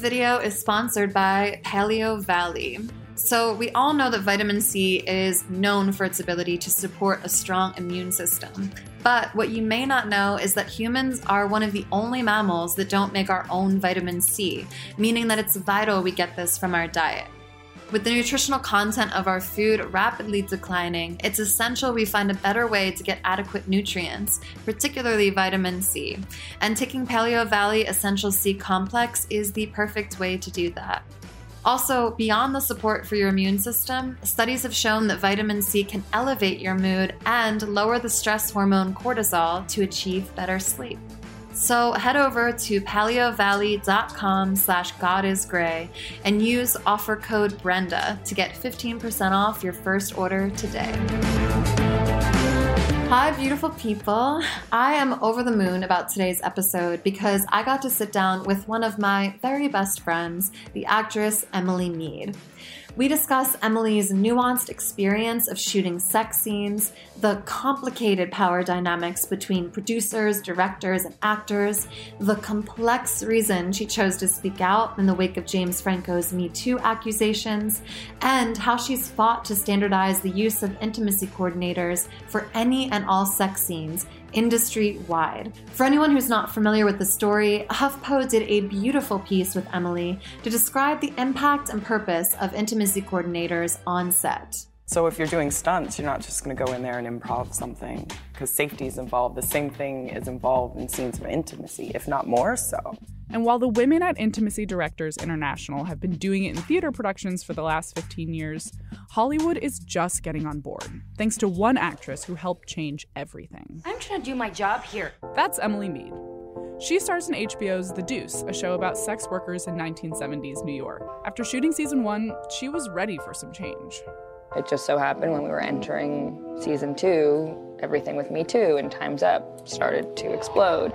Video is sponsored by Paleo Valley. So, we all know that vitamin C is known for its ability to support a strong immune system. But what you may not know is that humans are one of the only mammals that don't make our own vitamin C, meaning that it's vital we get this from our diet. With the nutritional content of our food rapidly declining, it's essential we find a better way to get adequate nutrients, particularly vitamin C. And taking Paleo Valley Essential C Complex is the perfect way to do that. Also, beyond the support for your immune system, studies have shown that vitamin C can elevate your mood and lower the stress hormone cortisol to achieve better sleep. So head over to paleovalley.com slash godisgray and use offer code Brenda to get 15% off your first order today. Hi, beautiful people. I am over the moon about today's episode because I got to sit down with one of my very best friends, the actress Emily Meade. We discuss Emily's nuanced experience of shooting sex scenes, the complicated power dynamics between producers, directors, and actors, the complex reason she chose to speak out in the wake of James Franco's Me Too accusations, and how she's fought to standardize the use of intimacy coordinators for any and all sex scenes industry wide. For anyone who's not familiar with the story, HuffPo did a beautiful piece with Emily to describe the impact and purpose of intimacy coordinators on set. So if you're doing stunts, you're not just going to go in there and improv something because safety is involved. The same thing is involved in scenes of intimacy, if not more so. And while the women at Intimacy Directors International have been doing it in theater productions for the last 15 years, Hollywood is just getting on board, thanks to one actress who helped change everything. I'm trying to do my job here. That's Emily Meade. She stars in HBO's The Deuce, a show about sex workers in 1970s New York. After shooting season one, she was ready for some change. It just so happened when we were entering season two, everything with Me Too and Time's Up started to explode.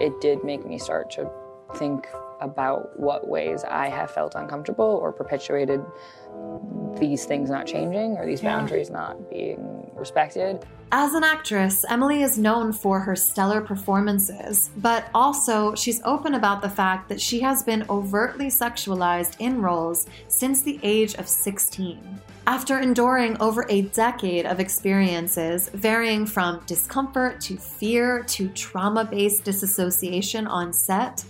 It did make me start to think about what ways I have felt uncomfortable or perpetuated these things not changing or these boundaries not being respected. As an actress, Emily is known for her stellar performances, but also she's open about the fact that she has been overtly sexualized in roles since the age of 16. After enduring over a decade of experiences, varying from discomfort to fear to trauma based disassociation on set,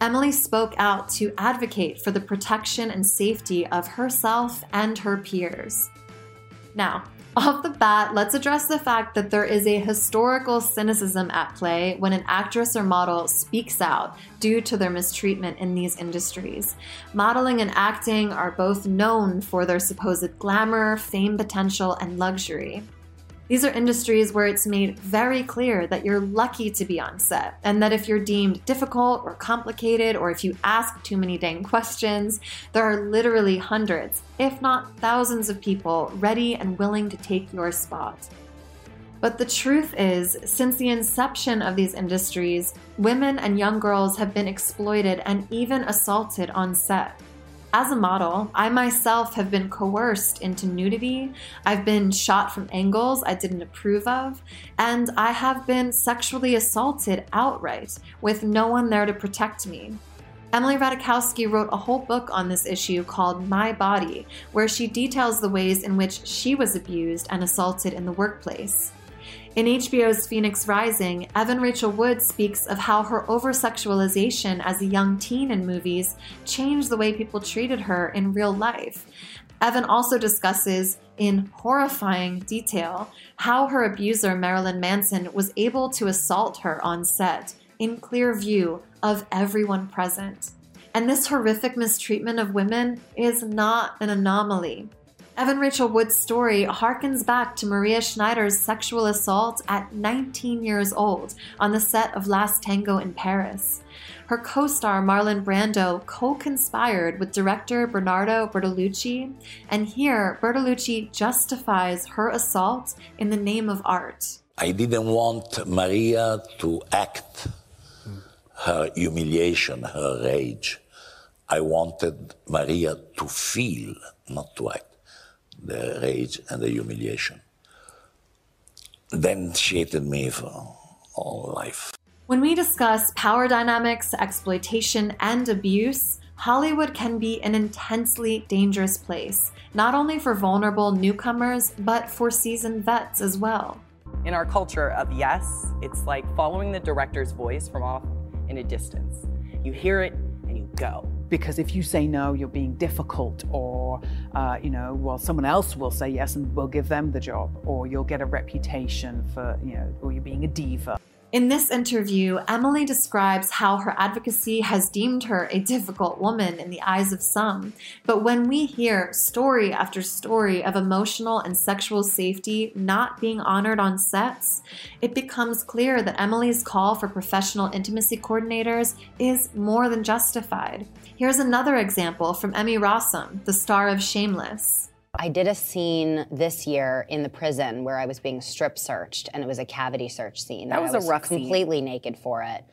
Emily spoke out to advocate for the protection and safety of herself and her peers. Now, off the bat, let's address the fact that there is a historical cynicism at play when an actress or model speaks out due to their mistreatment in these industries. Modeling and acting are both known for their supposed glamour, fame potential, and luxury. These are industries where it's made very clear that you're lucky to be on set, and that if you're deemed difficult or complicated, or if you ask too many dang questions, there are literally hundreds, if not thousands, of people ready and willing to take your spot. But the truth is, since the inception of these industries, women and young girls have been exploited and even assaulted on set. As a model, I myself have been coerced into nudity. I've been shot from angles I didn't approve of, and I have been sexually assaulted outright with no one there to protect me. Emily Ratajkowski wrote a whole book on this issue called My Body, where she details the ways in which she was abused and assaulted in the workplace. In HBO's Phoenix Rising, Evan Rachel Wood speaks of how her over sexualization as a young teen in movies changed the way people treated her in real life. Evan also discusses in horrifying detail how her abuser, Marilyn Manson, was able to assault her on set in clear view of everyone present. And this horrific mistreatment of women is not an anomaly. Evan Rachel Wood's story harkens back to Maria Schneider's sexual assault at 19 years old on the set of Last Tango in Paris. Her co star Marlon Brando co conspired with director Bernardo Bertolucci, and here Bertolucci justifies her assault in the name of art. I didn't want Maria to act her humiliation, her rage. I wanted Maria to feel, not to act the rage and the humiliation. Then she hated me for all life. When we discuss power dynamics, exploitation, and abuse, Hollywood can be an intensely dangerous place, not only for vulnerable newcomers, but for seasoned vets as well. In our culture of yes, it's like following the director's voice from off in a distance. You hear it and you go. Because if you say no, you're being difficult, or, uh, you know, well, someone else will say yes and we'll give them the job, or you'll get a reputation for, you know, or you're being a diva. In this interview, Emily describes how her advocacy has deemed her a difficult woman in the eyes of some. But when we hear story after story of emotional and sexual safety not being honored on sets, it becomes clear that Emily's call for professional intimacy coordinators is more than justified. Here's another example from Emmy Rossum, the star of Shameless. I did a scene this year in the prison where I was being strip searched, and it was a cavity search scene. That and was I a rough scene. completely naked for it.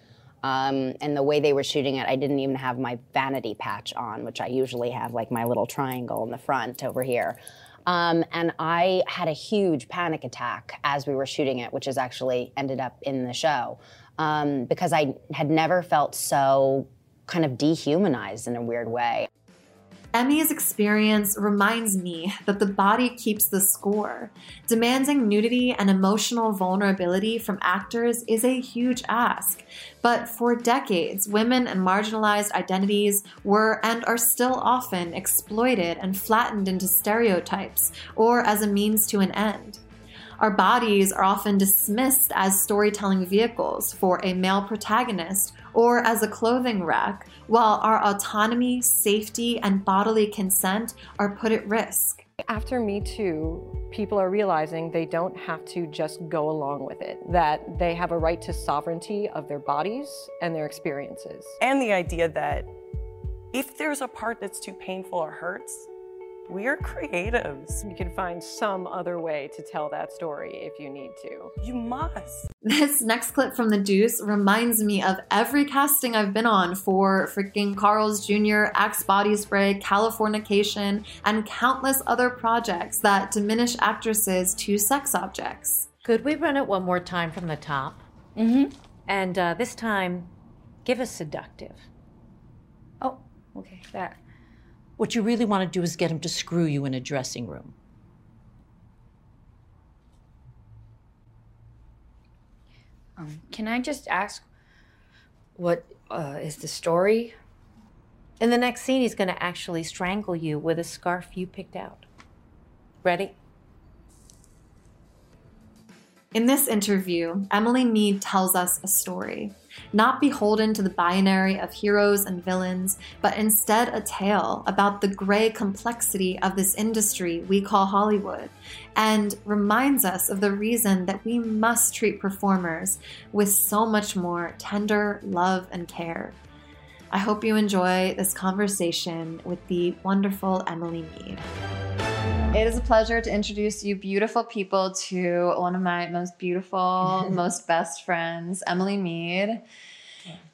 Um, and the way they were shooting it, I didn't even have my vanity patch on, which I usually have, like my little triangle in the front over here. Um, and I had a huge panic attack as we were shooting it, which has actually ended up in the show, um, because I had never felt so kind of dehumanized in a weird way. Emmy's experience reminds me that the body keeps the score. Demanding nudity and emotional vulnerability from actors is a huge ask. But for decades, women and marginalized identities were and are still often exploited and flattened into stereotypes or as a means to an end. Our bodies are often dismissed as storytelling vehicles for a male protagonist or as a clothing rack, while our autonomy, safety, and bodily consent are put at risk. After Me Too, people are realizing they don't have to just go along with it, that they have a right to sovereignty of their bodies and their experiences. And the idea that if there's a part that's too painful or hurts, we're creatives. You can find some other way to tell that story if you need to. You must. This next clip from The Deuce reminds me of every casting I've been on for freaking Carl's Jr., Axe Body Spray, Californication, and countless other projects that diminish actresses to sex objects. Could we run it one more time from the top? Mm-hmm. And uh, this time, give us seductive. Oh, okay, that. What you really want to do is get him to screw you in a dressing room. Um, can I just ask what uh, is the story? In the next scene, he's going to actually strangle you with a scarf you picked out. Ready? In this interview, Emily Meade tells us a story, not beholden to the binary of heroes and villains, but instead a tale about the gray complexity of this industry we call Hollywood, and reminds us of the reason that we must treat performers with so much more tender love and care. I hope you enjoy this conversation with the wonderful Emily Meade. It is a pleasure to introduce you, beautiful people, to one of my most beautiful, most best friends, Emily Meade.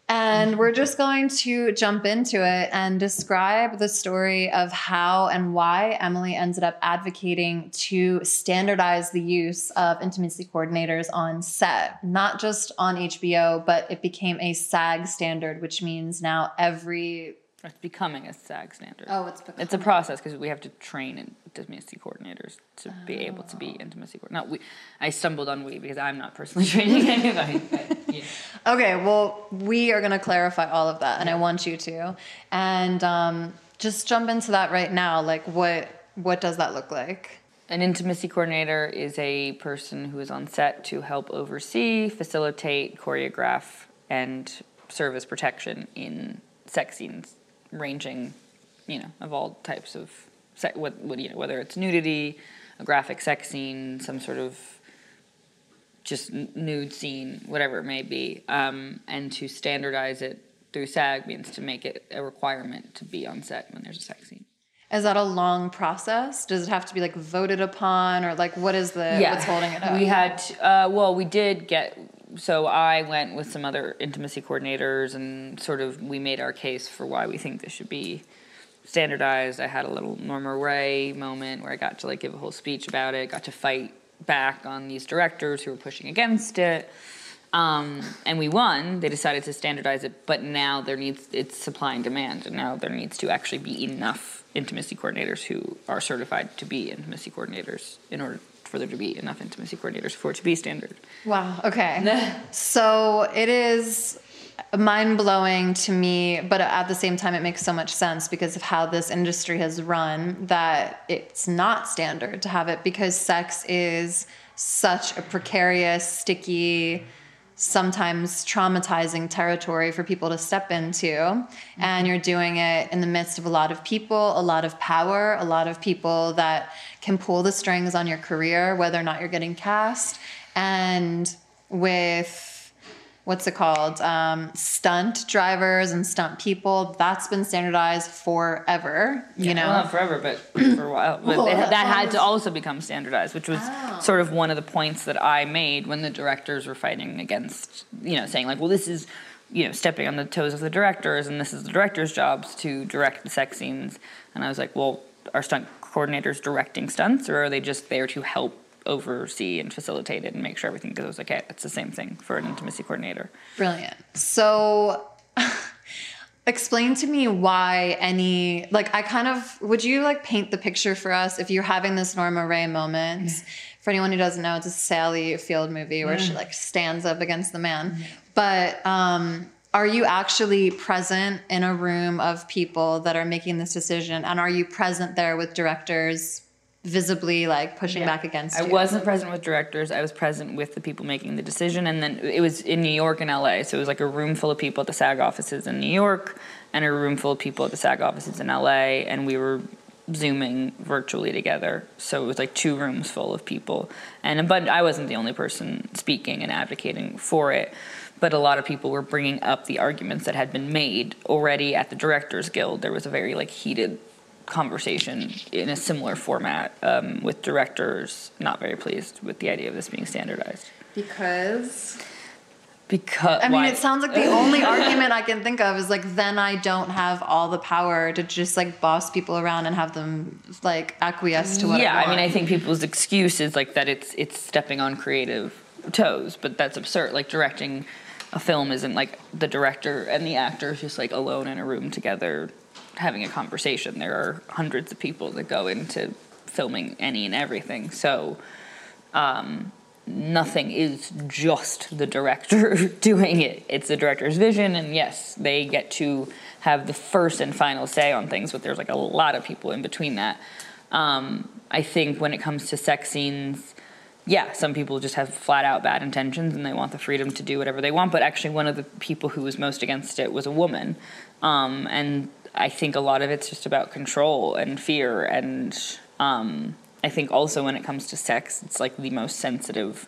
And we're just going to jump into it and describe the story of how and why Emily ended up advocating to standardize the use of intimacy coordinators on set, not just on HBO, but it became a SAG standard, which means now every It's becoming a SAG standard. Oh, it's becoming. It's a process because we have to train intimacy coordinators to be able to be intimacy coordinators. Not we. I stumbled on we because I'm not personally training anybody. But, yeah. Okay, well, we are going to clarify all of that, and I want you to. And um, just jump into that right now. Like, what what does that look like? An intimacy coordinator is a person who is on set to help oversee, facilitate, choreograph, and serve as protection in sex scenes, ranging, you know, of all types of sex. What, what you know, whether it's nudity, a graphic sex scene, some sort of just nude scene, whatever it may be, um, and to standardize it through SAG means to make it a requirement to be on set when there's a sex scene. Is that a long process? Does it have to be like voted upon, or like what is the yeah. what's holding it up? We had, uh, well, we did get. So I went with some other intimacy coordinators, and sort of we made our case for why we think this should be standardized. I had a little Norma Rae moment where I got to like give a whole speech about it. Got to fight back on these directors who were pushing against it. Um, and we won. They decided to standardize it, but now there needs it's supply and demand, and now there needs to actually be enough intimacy coordinators who are certified to be intimacy coordinators in order for there to be enough intimacy coordinators for it to be standard. Wow. Okay. so it is mind blowing to me, but at the same time, it makes so much sense because of how this industry has run that it's not standard to have it because sex is such a precarious, sticky, sometimes traumatizing territory for people to step into. And mm-hmm. you're doing it in the midst of a lot of people, a lot of power, a lot of people that can pull the strings on your career, whether or not you're getting cast. And with what's it called? Um, stunt drivers and stunt people. That's been standardized forever. You know, well, not forever, but for a while. But it- that had to also become standardized, which was Oh. sort of one of the points that I made when the directors were fighting against, you know, saying like, well, this is, you know, stepping on the toes of the directors, and this is the directors' jobs to direct the sex scenes. And I was like, well, are stunt coordinators directing stunts, or are they just there to help? oversee and facilitate it and make sure everything goes okay it's the same thing for an intimacy coordinator Brilliant. So, explain to me why any like I kind of would you like paint the picture for us if you're having this Norma Rae moment. For anyone who doesn't know, it's a Sally Field movie where she like stands up against the man. But um, are you actually present in a room of people that are making this decision, and are you present there with directors visibly like pushing Yeah. back against I you? wasn't present with directors. I was present with the people making the decision, and then it was in New York and LA. So it was like a room full of people at the SAG offices in New York, and a room full of people at the SAG offices in LA, and we were zooming virtually together. So it was like two rooms full of people, and but I wasn't the only person speaking and advocating for it. But a lot of people were bringing up the arguments that had been made already at the Directors Guild. There was a very like heated conversation in a similar format um, with directors not very pleased with the idea of this being standardized. Because? Because I mean, why- it sounds like the only argument I can think of is like, then I don't have all the power to just like boss people around and have them like acquiesce to what yeah I I, mean i think people's excuse is like that it's it's stepping on creative toes but that's absurd. Like directing a film isn't like the director and the actors just like alone in a room together having a conversation there are hundreds of people that go into filming any and everything so um, nothing is just the director doing it. It's the director's vision, and yes, they get to have the first and final say on things, but there's like a lot of people in between that. Um, I think when it comes to sex scenes, yeah, some people just have flat out bad intentions and they want the freedom to do whatever they want. But actually, one of the people who was most against it was a woman. Um, and I think a lot of it's just about control and fear. And um, I think also when it comes to sex, it's like the most sensitive,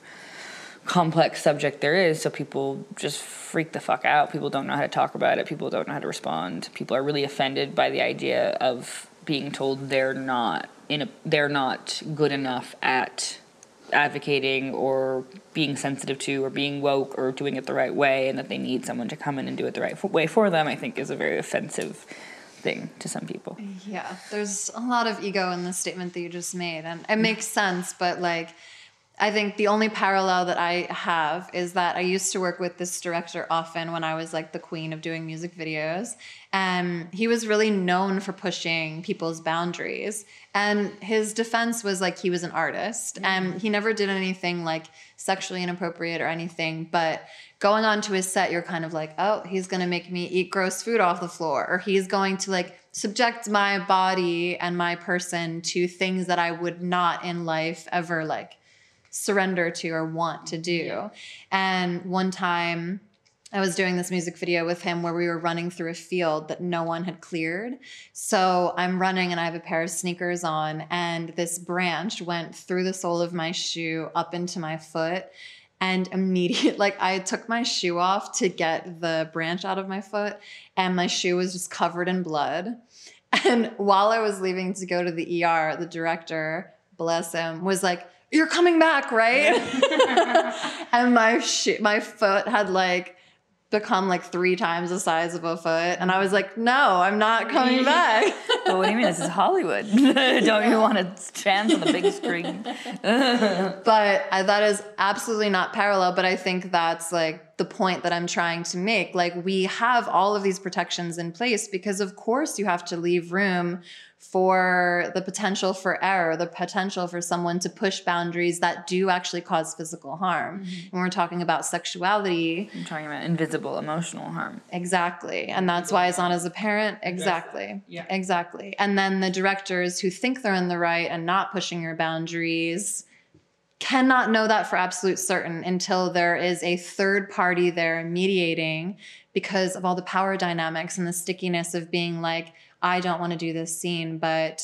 complex subject there is. So people just freak the fuck out. People don't know how to talk about it. People don't know how to respond. People are really offended by the idea of being told they're not in a, they're not good enough at advocating or being sensitive to or being woke or doing it the right way and that they need someone to come in and do it the right way for them i think is a very offensive thing to some people Yeah, there's a lot of ego in the statement that you just made, and it makes sense. But like, I think the only parallel that I have is that I used to work with this director often when I was like the queen of doing music videos, and he was really known for pushing people's boundaries. And his defense was like he was an artist, mm. and he never did anything like sexually inappropriate or anything, but going onto his set, you're kind of like, oh, he's gonna make me eat gross food off the floor, or he's going to like subject my body and my person to things that I would not in life ever like surrender to or want to do. And one time I was doing this music video with him where we were running through a field that no one had cleared. So I'm running and I have a pair of sneakers on, and this branch went through the sole of my shoe up into my foot. And immediate, like I took my shoe off to get the branch out of my foot, and my shoe was just covered in blood. And while I was leaving to go to the ER, the director, bless him, was like, "You're coming back, right?" and my shoe, my foot had like become like three times the size of a foot. And I was like, no, I'm not coming back. But what do you mean? This is Hollywood. Don't you want a chance on the big screen? but I, that is absolutely not parallel. But I think that's like the point that I'm trying to make. Like, we have all of these protections in place because, of course, you have to leave room for the potential for error, the potential for someone to push boundaries that do actually cause physical harm. Mm-hmm. When we're talking about sexuality, I'm talking about invisible emotional harm. Exactly. And that's why it's not as a parent. Exactly. Yeah. Exactly. And then the directors who think they're in the right and not pushing your boundaries cannot know that for absolute certain until there is a third party there mediating because of all the power dynamics and the stickiness of being like, I don't want to do this scene, but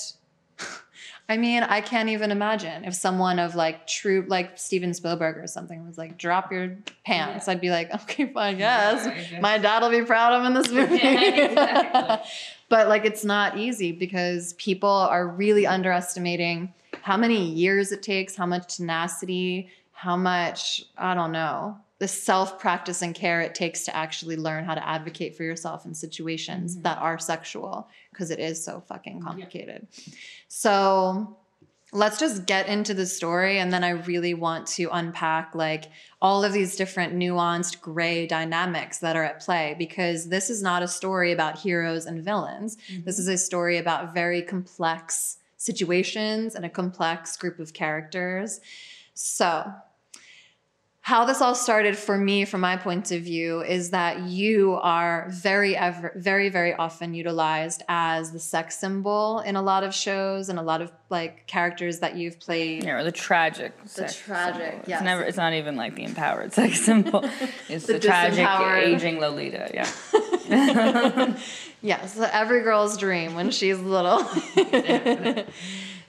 I mean, I can't even imagine if someone of like true, like Steven Spielberg or something was like, drop your pants. I'd be like, okay, fine, yes. My dad will be proud I'm in this movie. but like, it's not easy because people are really underestimating how many years it takes, how much tenacity, how much, I don't know, the self practice and care it takes to actually learn how to advocate for yourself in situations mm-hmm. that are sexual because it is so fucking complicated. So let's just get into the story and then I really want to unpack like all of these different nuanced gray dynamics that are at play because this is not a story about heroes and villains. Mm-hmm. This is a story about very complex situations and a complex group of characters. So, how this all started for me from my point of view is that you are very ever very very often utilized as the sex symbol in a lot of shows and a lot of like characters that you've played Yeah, or the tragic. the sex tragic symbol. yes It's never. It's not even like the empowered sex symbol. It's The the, tragic disempowered. aging Lolita. Yeah. yes every girl's dream when she's little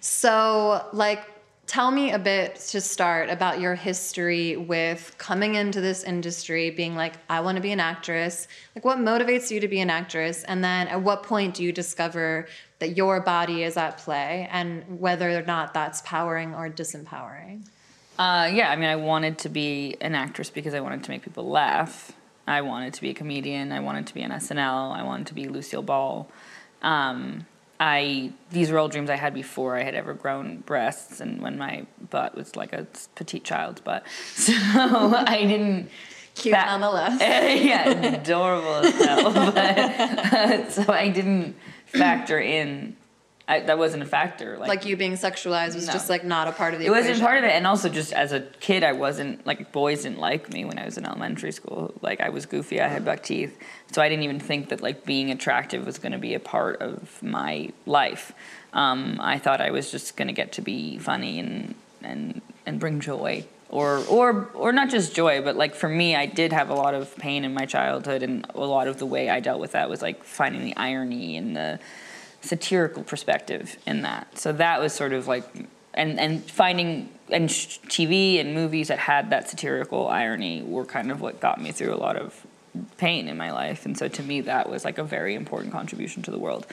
so like tell me a bit to start about your history with coming into this industry being like i want to be an actress like what motivates you to be an actress and then at what point do you discover that your body is at play and whether or not that's powering or disempowering Uh, yeah, I mean, I wanted to be an actress because I wanted to make people laugh. I wanted to be a comedian. I wanted to be an SNL. I wanted to be Lucille Ball. Um, I these were all dreams I had before I had ever grown breasts, and when my butt was like a petite child's butt, so I didn't. Cute nonetheless. yeah, adorable as hell. But, uh, so I didn't factor in. I, that wasn't a factor. like you being sexualized was No. just like not a part of the It wasn't equation. part of it, and also just as a kid, I wasn't like boys didn't like me when I was in elementary school. Like I was goofy, I had buck teeth, so I didn't even think that like being attractive was going to be a part of my life. Um, I thought I was just going to get to be funny and and and bring joy, or or or not just joy, but like for me, I did have a lot of pain in my childhood, and a lot of the way I dealt with that was like finding the irony and the satirical perspective in that. So that was sort of like, and and finding and sh- TV and movies that had that satirical irony were kind of what got me through a lot of pain in my life. And so to me, that was like a very important contribution to the world.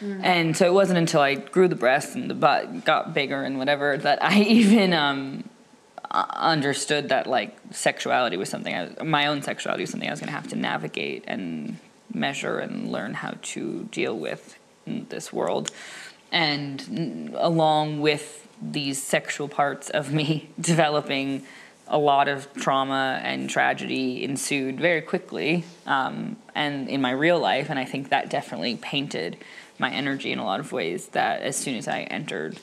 And so it wasn't until I grew the breasts and the butt got bigger and whatever that I even um, understood that like sexuality was something I my own sexuality was something I was going to have to navigate and measure and learn how to deal with this world. And along with these sexual parts of me developing, a lot of trauma and tragedy ensued very quickly um, and in my real life. And I think that definitely painted my energy in a lot of ways that as soon as I entered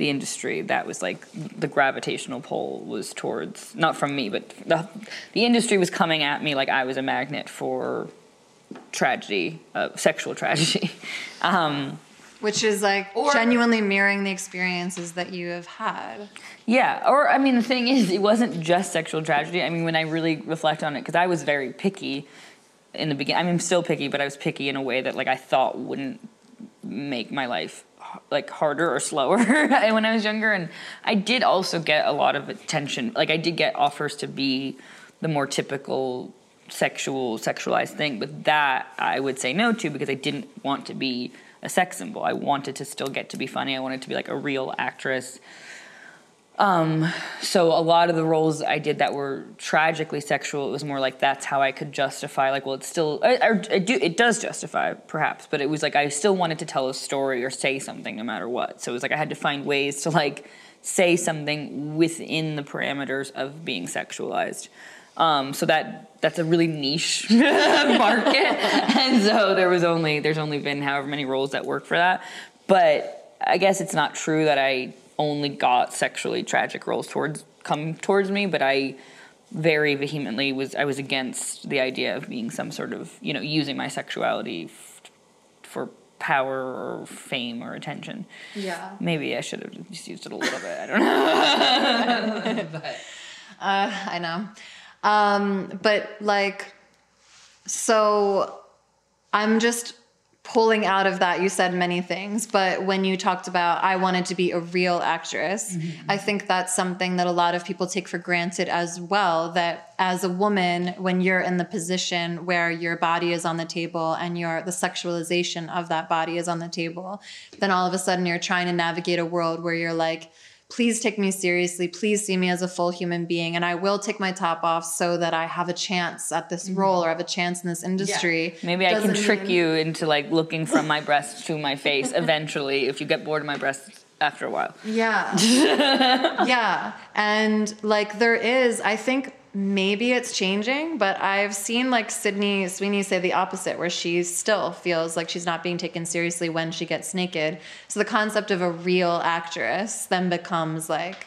the industry that was like the gravitational pull was towards not from me but the, the industry was coming at me like i was a magnet for tragedy uh, sexual tragedy. Um, which is like genuinely mirroring the experiences that you have had. Yeah or i mean the thing is it wasn't just sexual tragedy. I mean when i really reflect on it because i was very picky in the beginning i mean i'm still picky but i was picky in a way that like i thought wouldn't make my life like harder or slower when I was younger. And I did also get a lot of attention like I did get offers to be the more typical sexual sexualized thing but that I would say no to because I didn't want to be a sex symbol I wanted to still get to be funny I wanted to be like a real actress Um, so a lot of the roles I did that were tragically sexual, it was more like that's how I could justify. Like, well, it's still I, I, I do it does justify perhaps, but it was like I still wanted to tell a story or say something no matter what. So it was like I had to find ways to like say something within the parameters of being sexualized. Um, so that that's a really niche market, and so there was only there's only been however many roles that work for that. But I guess it's not true that I only got sexually tragic roles towards come towards me, but I very vehemently was I was against the idea of being some sort of you know using my sexuality f- for power or fame or attention. Yeah. Maybe I should have just used it a little bit. I don't know. but uh, I know. Um, but like, so I'm just pulling out of that. You said many things, but when you talked about I wanted to be a real actress, I think that's something that a lot of people take for granted as well. That as a woman, when you're in the position where your body is on the table and your the sexualization of that body is on the table, then all of a sudden you're trying to navigate a world where you're like please take me seriously. Please see me as a full human being. And I will take my top off so that I have a chance at this mm-hmm. role or have a chance in this industry. Maybe I can trick mean- you into like looking from my breast to my face eventually if you get bored of my breasts after a while. Yeah. yeah. And like there is, I think maybe it's changing, but I've seen like Sydney Sweeney say the opposite, where she still feels like she's not being taken seriously when she gets naked. So the concept of a real actress then becomes like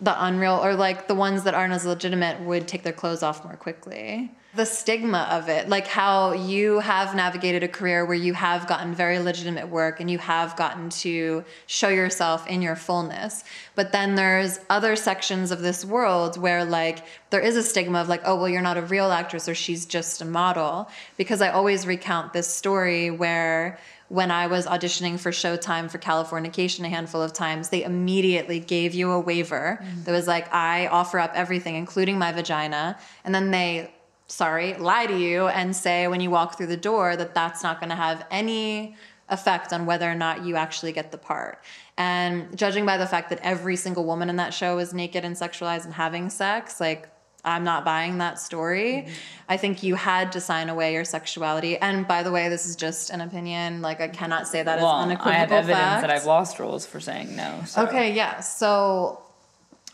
the unreal or like the ones that aren't as legitimate would take their clothes off more quickly. The stigma of it, like how you have navigated a career where you have gotten very legitimate work and you have gotten to show yourself in your fullness. But then there's other sections of this world where like there is a stigma of like, oh, well, you're not a real actress or she's just a model. Because I always recount this story where when I was auditioning for Showtime for Californication a handful of times, they immediately gave you a waiver mm. that was like, I offer up everything, including my vagina. And then they, sorry, lie to you and say when you walk through the door that that's not going to have any effect on whether or not you actually get the part. And judging by the fact that every single woman in that show is naked and sexualized and having sex, like, I'm not buying that story. Mm-hmm. I think you had to sign away your sexuality. And by the way, this is just an opinion. Like I cannot say that well, as unequivocal I have evidence fact. that I've lost roles for saying no. So. Okay, yeah. So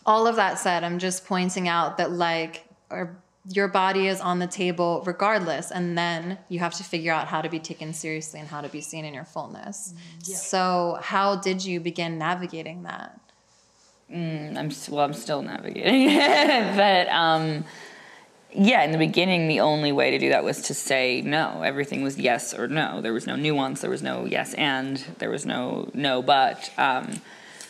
all of that said, I'm just pointing out that like or your body is on the table regardless, and then you have to figure out how to be taken seriously and how to be seen in your fullness. Mm-hmm. So how did you begin navigating that? Mm, I'm well. I'm still navigating, but um, yeah. In the beginning, the only way to do that was to say no. Everything was yes or no. There was no nuance. There was no yes and. There was no no but. Um,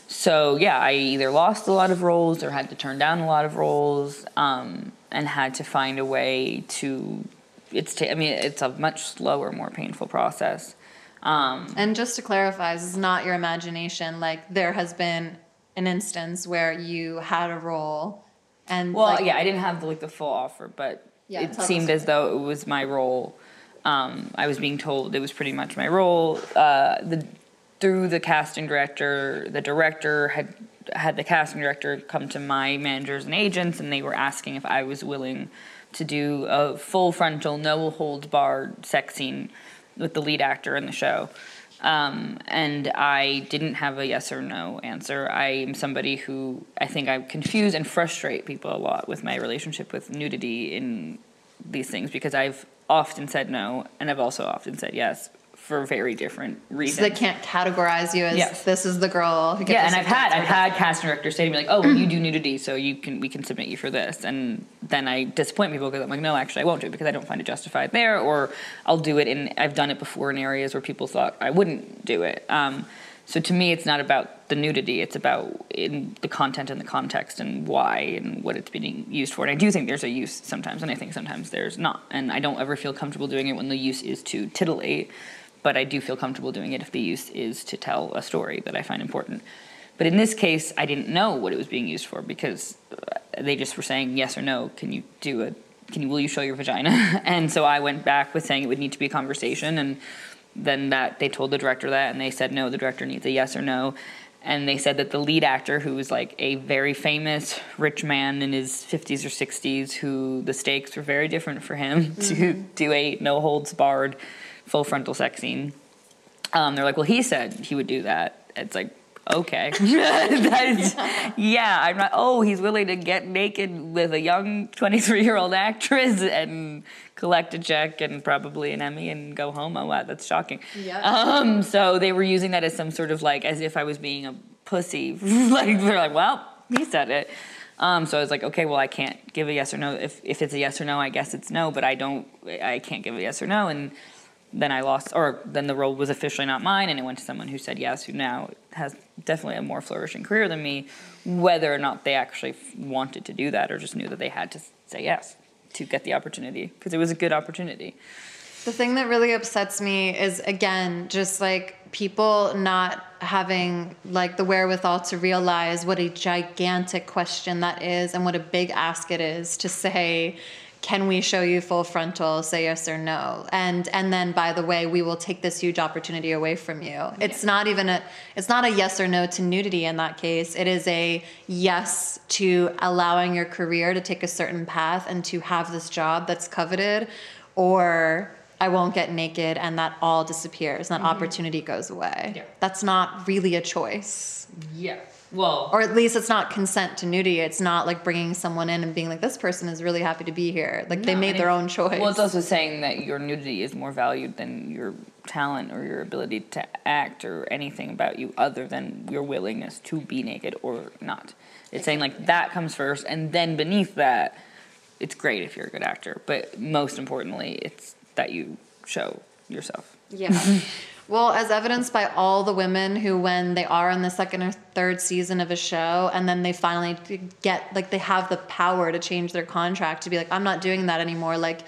so yeah, I either lost a lot of roles or had to turn down a lot of roles, um, and had to find a way to. It's. ta- I mean, it's a much slower, more painful process. Um, And just to clarify, this is not your imagination. Like there has been an instance where you had a role, and Well, like, yeah, I didn't have like the full offer, but Yeah, it seemed as though it was my role. Um, I was being told it was pretty much my role. Uh, the through the casting director, the director had had the casting director come to my managers and agents, and they were asking if I was willing to do a full frontal, no holds barred sex scene with the lead actor in the show. Um, and I didn't have a yes or no answer. I am somebody who I think I confuse and frustrate people a lot with my relationship with nudity in these things because I've often said no and I've also often said yes for very different reasons. so they can't categorize you as Yes. this is the girl who gets Yeah, and I've had I've had casting directors say to me like, "Oh, well, you do nudity, so you can we can submit you for this," and then I disappoint people because I'm like, "No, actually, I won't do it because I don't find it justified there," or I'll do it in I've done it before in areas where people thought I wouldn't do it. Um, so to me, it's not about the nudity; it's about in the content and the context and why and what it's being used for. And I do think there's a use sometimes, and I think sometimes there's not. And I don't ever feel comfortable doing it when the use is to titillate but I do feel comfortable doing it if the use is to tell a story that I find important. But in this case, I didn't know what it was being used for because uh, they just were saying yes or no. Can you do a? Can you? Will you show your vagina? and so I went back with saying it would need to be a conversation, and then that they told the director that, and they said no. The director needs a yes or no. and they said that the lead actor, who was like a very famous rich man in his 50s or 60s, who the stakes were very different for him to do a no holds barred full frontal sex scene. Um, they're like, well, he said he would do that. It's like, okay. is, yeah, I'm not, oh, he's willing to get naked with a young 23 year old actress and collect a check and probably an Emmy and go home. Oh, wow, that's shocking. Yeah. Um, so they were using that as some sort of like, as if I was being a pussy. like, they're like, well, he said it. Um, so I was like, okay, well, I can't give a yes or no. If, if it's a yes or no, I guess it's no, but I don't, I can't give a yes or no. And then I lost, or then the role was officially not mine, and it went to someone who said yes, who now has definitely a more flourishing career than me, whether or not they actually wanted to do that or just knew that they had to say yes to get the opportunity, because it was a good opportunity. The thing that really upsets me is again just like people not having like the wherewithal to realize what a gigantic question that is and what a big ask it is to say can we show you full frontal say yes or no and and then by the way we will take this huge opportunity away from you it's not even a it's not a yes or no to nudity in that case it is a yes to allowing your career to take a certain path and to have this job that's coveted or I won't get naked and that all disappears and that mm-hmm. opportunity goes away. Yeah. That's not really a choice. Yeah. Well, Or at least it's not consent to nudity. It's not like bringing someone in and being like, this person is really happy to be here. Like they made their it- own choice. Well, it's also saying that your nudity is more valued than your talent or your ability to act or anything about you other than your willingness to be naked or not. It's saying like that comes first, and then beneath that, it's great if you're a good actor, but most importantly, it's that you show yourself. Yeah. well, as evidenced by all the women who, when they are in the second or third season of a show, and then they finally get, like, they have the power to change their contract to be like, I'm not doing that anymore. Like,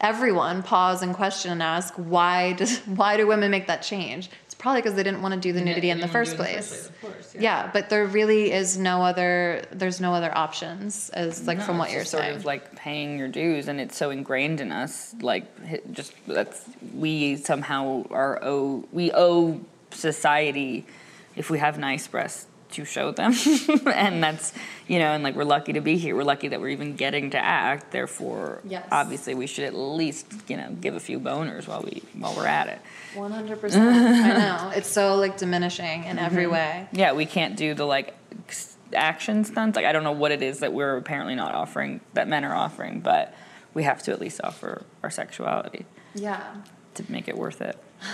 everyone pause and question and ask, why does, why do women make that change? It's probably because they didn't want to do the nudity in the first place. Yeah, but there really is no other. There's no other options, as like No, from what you're just sort saying. of like paying your dues, and it's so ingrained in us. Like just that's we somehow are owe we owe society if we have nice breasts to show them, and that's you know, and like we're lucky to be here. We're lucky that we're even getting to act. Therefore, Yes. obviously, we should at least you know give a few boners while we while we're at it. One hundred percent. I know it's so like diminishing in every Mm-hmm. way. Yeah, we can't do the like action stunts. Like I don't know what it is that we're apparently not offering that men are offering, but we have to at least offer our sexuality Yeah. to make it worth it.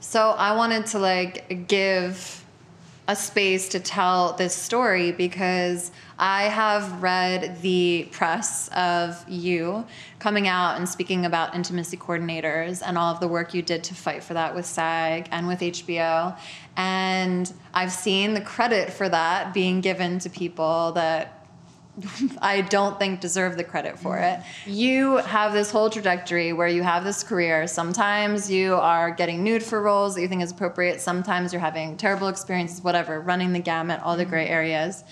So I wanted to like give a space to tell this story because I have read the press of you coming out and speaking about intimacy coordinators and all of the work you did to fight for that with SAG and with HBO. And I've seen the credit for that being given to people that I don't think deserve the credit for it. Mm-hmm. You have this whole trajectory where you have this career. Sometimes you are getting nude for roles that you think is appropriate. Sometimes you're having terrible experiences, whatever, running the gamut, all the mm-hmm. gray areas.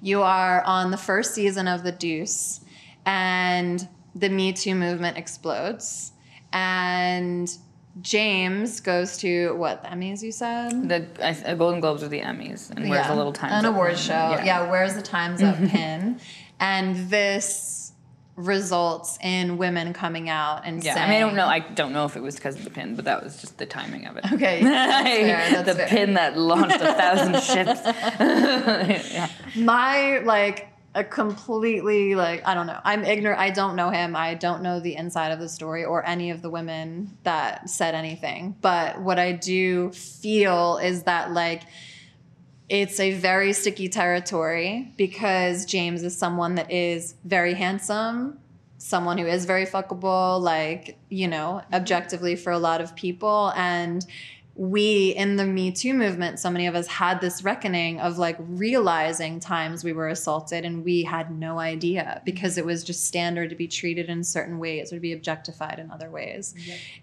You are on the first season of The Deuce, and the Me Too movement explodes. And James goes to what, the Emmys, you said? The uh, Golden Globes or the Emmys, and where's Yeah, the little time? an award show. Yeah. where's the times up pin? And this results in women coming out and Yeah, saying, I mean, I don't know. I don't know if it was because of the pin, but that was just the timing of it. Okay, fair, the fair. pin that launched a thousand ships. yeah. my like a completely like I don't know. I'm ignorant. I don't know him. I don't know the inside of the story or any of the women that said anything. But what I do feel is that like it's a very sticky territory because James is someone that is very handsome, someone who is very fuckable, like, you know, objectively for a lot of people. And we in the Me Too movement, so many of us had this reckoning of like realizing times we were assaulted and we had no idea mm-hmm. because it was just standard to be treated in certain ways or to be objectified in other ways.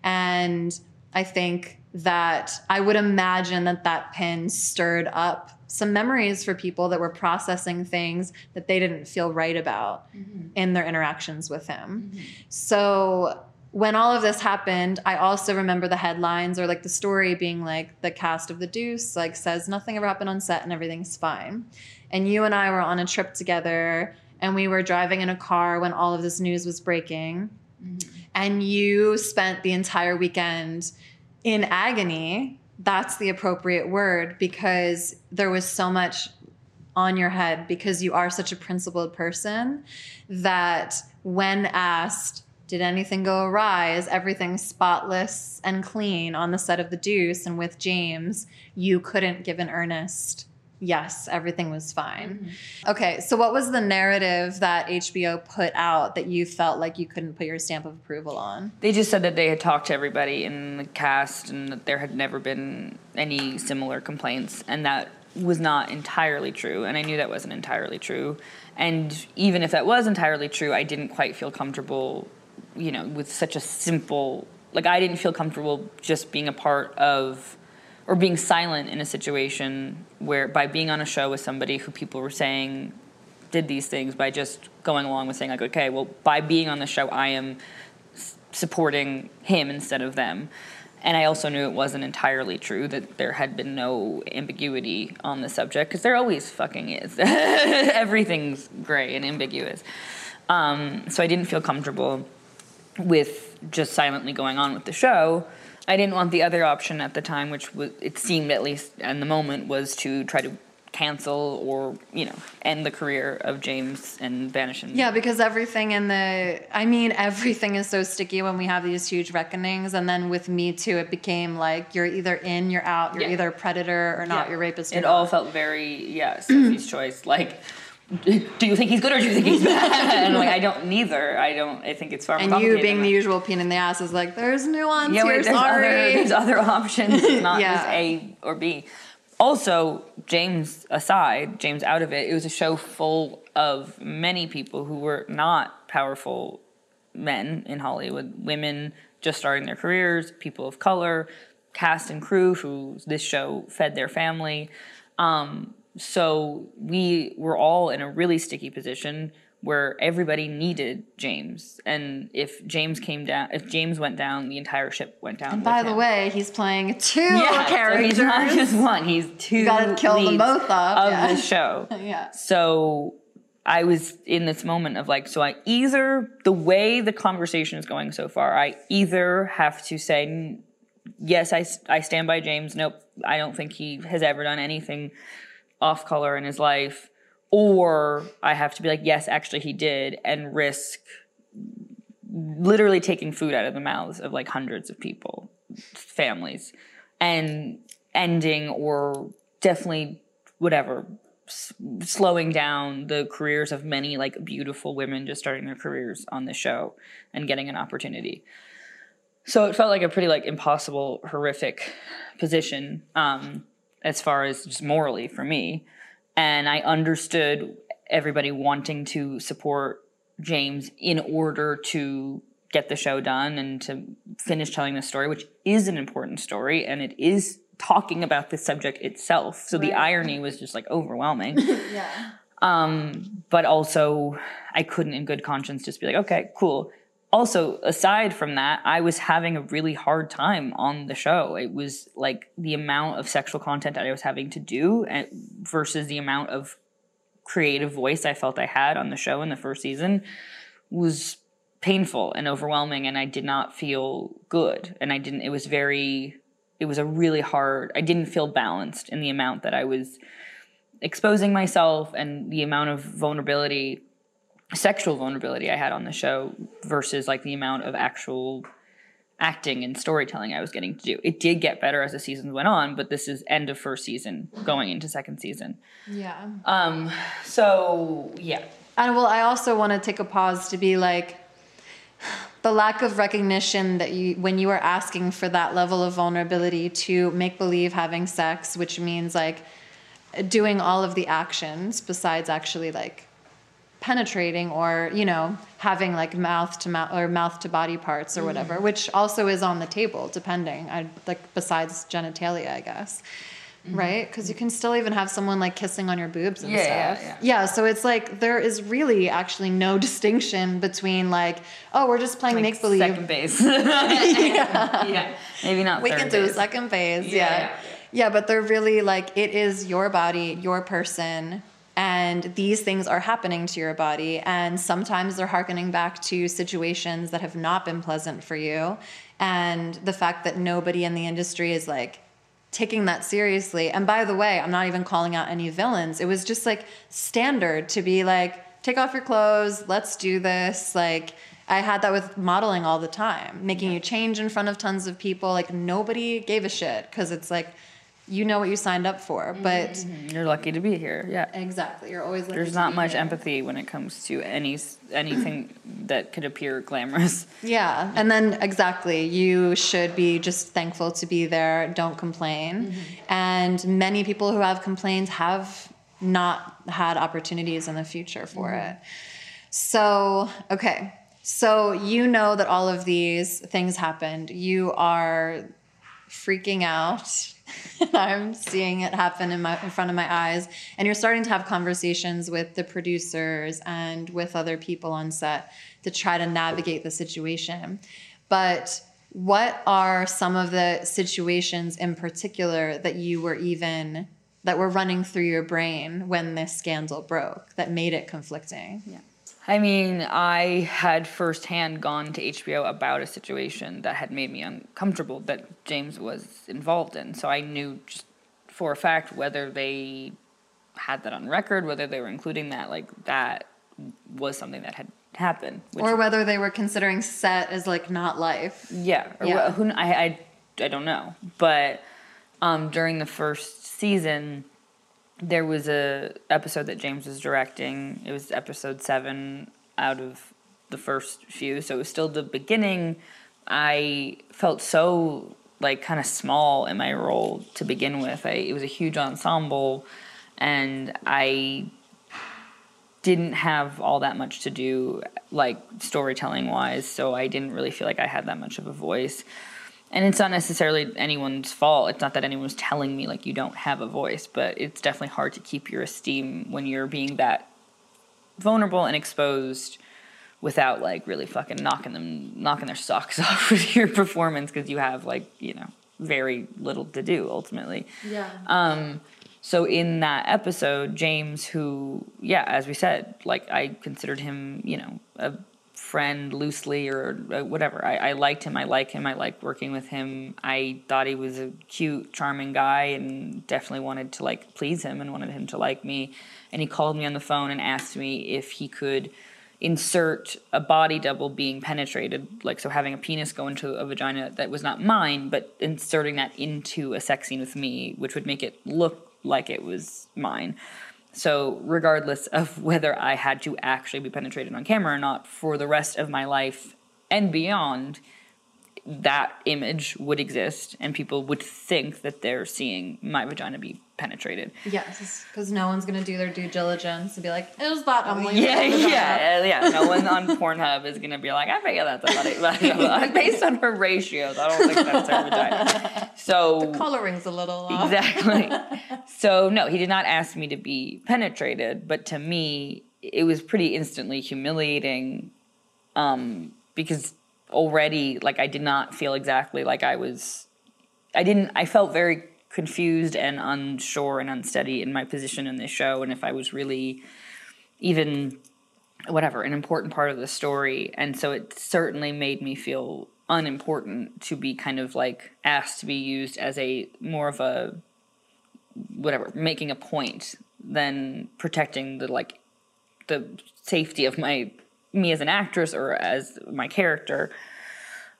And I think that I would imagine that that pin stirred up some memories for people that were processing things that they didn't feel right about mm-hmm. in their interactions with him. Mm-hmm. So when all of this happened, I also remember the headlines or like the story being like the cast of The Deuce like says nothing ever happened on set and everything's fine. And you and I were on a trip together and we were driving in a car when all of this news was breaking. Mm-hmm. And you spent the entire weekend in agony. That's the appropriate word because there was so much on your head because you are such a principled person that when asked, did anything go awry? Is everything spotless and clean on the set of The Deuce and with James? You couldn't give an earnest, yes, everything was fine. Mm-hmm. Okay, so what was the narrative that HBO put out that you felt like you couldn't put your stamp of approval on? They just said that they had talked to everybody in the cast and that there had never been any similar complaints, and that was not entirely true. And I knew that wasn't entirely true. And even if that was entirely true, I didn't quite feel comfortable, you know, with such a simple, like, I didn't feel comfortable just being a part of or being silent in a situation where by being on a show with somebody who people were saying did these things by just going along with saying like okay well by being on the show i am supporting him instead of them. And i also knew it wasn't entirely true that there had been no ambiguity on the subject because there always fucking is. Everything's gray and ambiguous. Um, so i didn't feel comfortable with just silently going on with the show. I didn't want the other option at the time, which was, it seemed at least in the moment, was to try to cancel or you know end the career of James and banish him. Yeah, because everything in the, I mean, everything is so sticky when we have these huge reckonings. And then with Me Too, it became like you're either in, you're out, you're Yeah. either a predator or not, Yeah. you're rapist or It not. all felt very yeah Sophie's choice. Like, do you think he's good or do you think he's bad? and like I don't neither. I don't. I think it's far more and you being the usual pain in the ass is like, there's nuance yeah, here, wait, there's sorry. other there's other options. Not Yeah. just A or B. Also, James aside, James out of it, it was a show full of many people who were not powerful men in Hollywood, women just starting their careers, people of color, cast and crew who this show fed their family. Um, so we were all in a really sticky position where everybody needed James, and if James came down, if James went down, the entire ship went down. And by the him. way, he's playing two Yeah, so he's not just one; he's two. gotta kill them both off, of yeah. the show. yeah. So I was in this moment of like, so I either the way the conversation is going so far, I either have to say, "Mm, yes, I stand by James. Nope, I don't think he has ever done anything off color in his life. Or I have to be like, yes, actually he did, and risk literally taking food out of the mouths of like hundreds of people, families, and ending or definitely whatever s- slowing down the careers of many like beautiful women just starting their careers on the show and getting an opportunity so it felt like a pretty like impossible horrific position um as far as just morally for me and i understood everybody wanting to support james in order to get the show done and to finish telling the story which is an important story and it is talking about the subject itself so the irony was just like overwhelming yeah. um, but also I couldn't in good conscience just be like, okay, cool. Also, aside from that, I was having a really hard time on the show. It was like the amount of sexual content that I was having to do eh, versus the amount of creative voice I felt I had on the show in the first season was painful and overwhelming and I did not feel good and I didn't it was very it was a really hard I didn't feel balanced in the amount that I was exposing myself and the amount of vulnerability sexual vulnerability I had on the show versus like the amount of actual acting and storytelling I was getting to do. It did get better as the seasons went on, but this is end of first season going into second season. Yeah. Um so yeah. And well, I also want to take a pause to be like, the lack of recognition that you, when you are asking for that level of vulnerability to make believe having sex, which means like doing all of the actions besides actually like penetrating or you know having like mouth to mouth or mouth to body parts or mm. whatever which also is on the table depending I, like besides genitalia i guess mm-hmm. right? Because you can still even have someone like kissing on your boobs and Yeah, yeah, stuff. yeah. so it's like there is really actually no distinction between like, oh, we're just playing Like make believe. Second base. yeah. Maybe not we can do base. second phase. Yeah, Yeah. yeah, yeah. but they're really like it is your body, your person, and these things are happening to your body. And sometimes they're harkening back to situations that have not been pleasant for you. And the fact that nobody in the industry is like taking that seriously. And by the way, I'm not even calling out any villains. It was just like standard to be like, take off your clothes, let's do this. Like, I had that with modeling all the time, making you change in front of tons of people. Like, nobody gave a shit because it's like, you know what you signed up for. Mm-hmm. But mm-hmm. You're lucky to be here. Yeah. exactly, you're always lucky There's not much here. empathy when it comes to any anything that could appear glamorous. Yeah, and then exactly, you should be just thankful to be there. Don't complain. Mm-hmm. And many people who have complained have not had opportunities in the future for it. So, okay. So, you know that all of these things happened. You are freaking out. I'm seeing it happen in my in front of my eyes and you're starting to have conversations with the producers and with other people on set to try to navigate the situation. But what are some of the situations in particular that you were even that were running through your brain when this scandal broke that made it conflicting? Yeah. I mean, I had firsthand gone to HBO about a situation that had made me uncomfortable that James was involved in. So I knew just for a fact whether they had that on record, whether they were including that, like that was something that had happened. Which, Or whether they were considering set as like not life. yeah, or Yeah. wh- who I, I I don't know, but um, during the first season, there was a episode that James was directing. It was episode seven out of the first few, so it was still the beginning. I felt so like kind of small in my role to begin with. I, it was a huge ensemble, and I didn't have all that much to do, like storytelling wise, so I didn't really feel like I had that much of a voice. And it's not necessarily anyone's fault. It's not that anyone was telling me like you don't have a voice, but it's definitely hard to keep your esteem when you're being that vulnerable and exposed without like really fucking knocking them knocking their socks off with your performance because you have like, you know, very little to do ultimately. Yeah. Um, so in that episode, James, who, yeah, as we said, like I considered him, you know, a friend loosely or uh, whatever. I, I liked him. I like him. I liked working with him. I thought he was a cute, charming guy, and definitely wanted to like please him and wanted him to like me. And he called me on the phone and asked me if he could insert a body double being penetrated, like so having a penis go into a vagina that was not mine, but inserting that into a sex scene with me, which would make it look like it was mine. So, regardless of whether I had to actually be penetrated on camera or not, for the rest of my life and beyond, that image would exist and people would think that they're seeing my vagina be penetrated. Yes, because no one's gonna do their due diligence and be like, "Is that Emily?" Yeah, yeah, yeah. No one on Pornhub is gonna be like, I figure that's a body. Based on her ratios, I don't think that's her vagina. So the Coloring's a little off. exactly. So no, he did not ask me to be penetrated, but to me, it was pretty instantly humiliating, um, because already, like, I did not feel exactly like I was. I didn't. I felt very confused and unsure and unsteady in my position in this show, and if I was really even whatever an important part of the story. And so it certainly made me feel unimportant to be kind of like asked to be used as a more of a whatever making a point than protecting the like the safety of my me as an actress or as my character.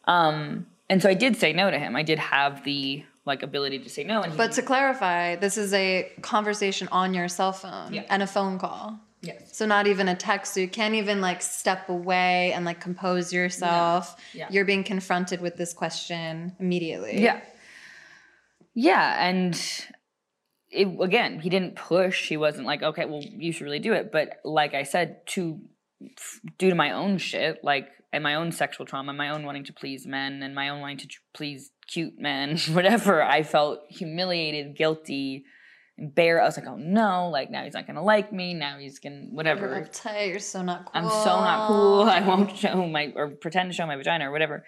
Um and so i did say no to him. I did have the like ability to say no and But to clarify, this is a conversation on your cell phone Yeah. and a phone call. yes So not even a text. So you can't even like step away and like compose yourself. Yeah. You're being confronted with this question immediately. Yeah. Yeah, and it again, he didn't push. He wasn't like, okay, well, you should really do it. But like I said, to due to my own shit, like and my own sexual trauma, my own wanting to please men, and my own wanting to please cute men, whatever. I felt humiliated, guilty, embarrassed. I was like, oh no, like now he's not gonna like me. Now he's gonna whatever. You're uptight. You're so not cool. I'm so not cool. I won't show my or pretend to show my vagina or whatever.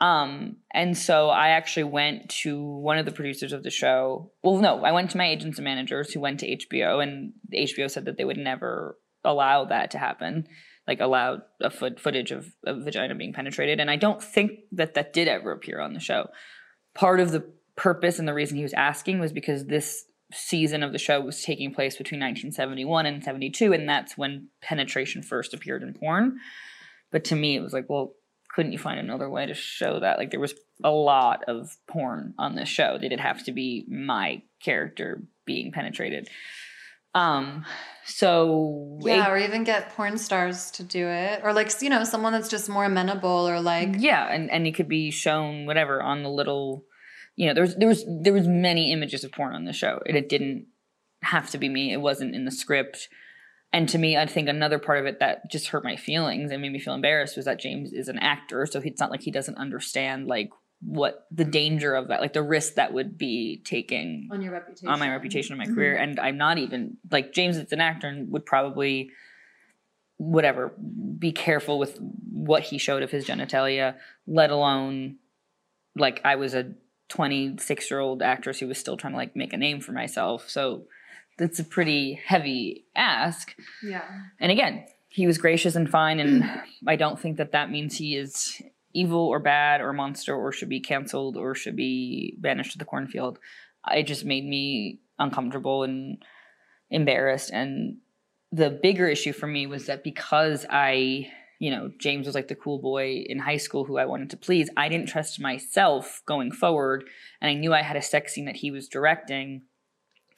Um, and so I actually went to one of the producers of the show. Well, no, I went to my agents and managers who went to HBO, and HBO said that they would never allow that to happen, like allowed a foot footage of a vagina being penetrated. And I don't think that that did ever appear on the show. Part of the purpose and the reason he was asking was because this season of the show was taking place between 1971 and 72, and that's when penetration first appeared in porn. But to me, it was like, well, couldn't you find another way to show that? Like there was a lot of porn on this show. Did it have to be my character being penetrated? Um, so Yeah, it- or even get porn stars to do it, or like you know someone that's just more amenable, or like yeah, and and it could be shown whatever on the little, you know, there was there was there was many images of porn on the show, and it didn't have to be me. It wasn't in the script. And to me, I think another part of it that just hurt my feelings and made me feel embarrassed was that James is an actor, so it's not like he doesn't understand like what the danger of that, like the risk that would be taking on your reputation, on my reputation and my Mhm. career. And I'm not even like James is an actor and would probably whatever be careful with what he showed of his genitalia, let alone like I was a 26 year old actress who was still trying to like make a name for myself. So that's a pretty heavy ask. Yeah. And again, he was gracious and fine, and I don't think that that means he is evil or bad or monster or should be canceled or should be banished to the cornfield. It just made me uncomfortable and embarrassed. And the bigger issue for me was that because I, you know, James was like the cool boy in high school who I wanted to please, I didn't trust myself going forward. And I knew I had a sex scene that he was directing.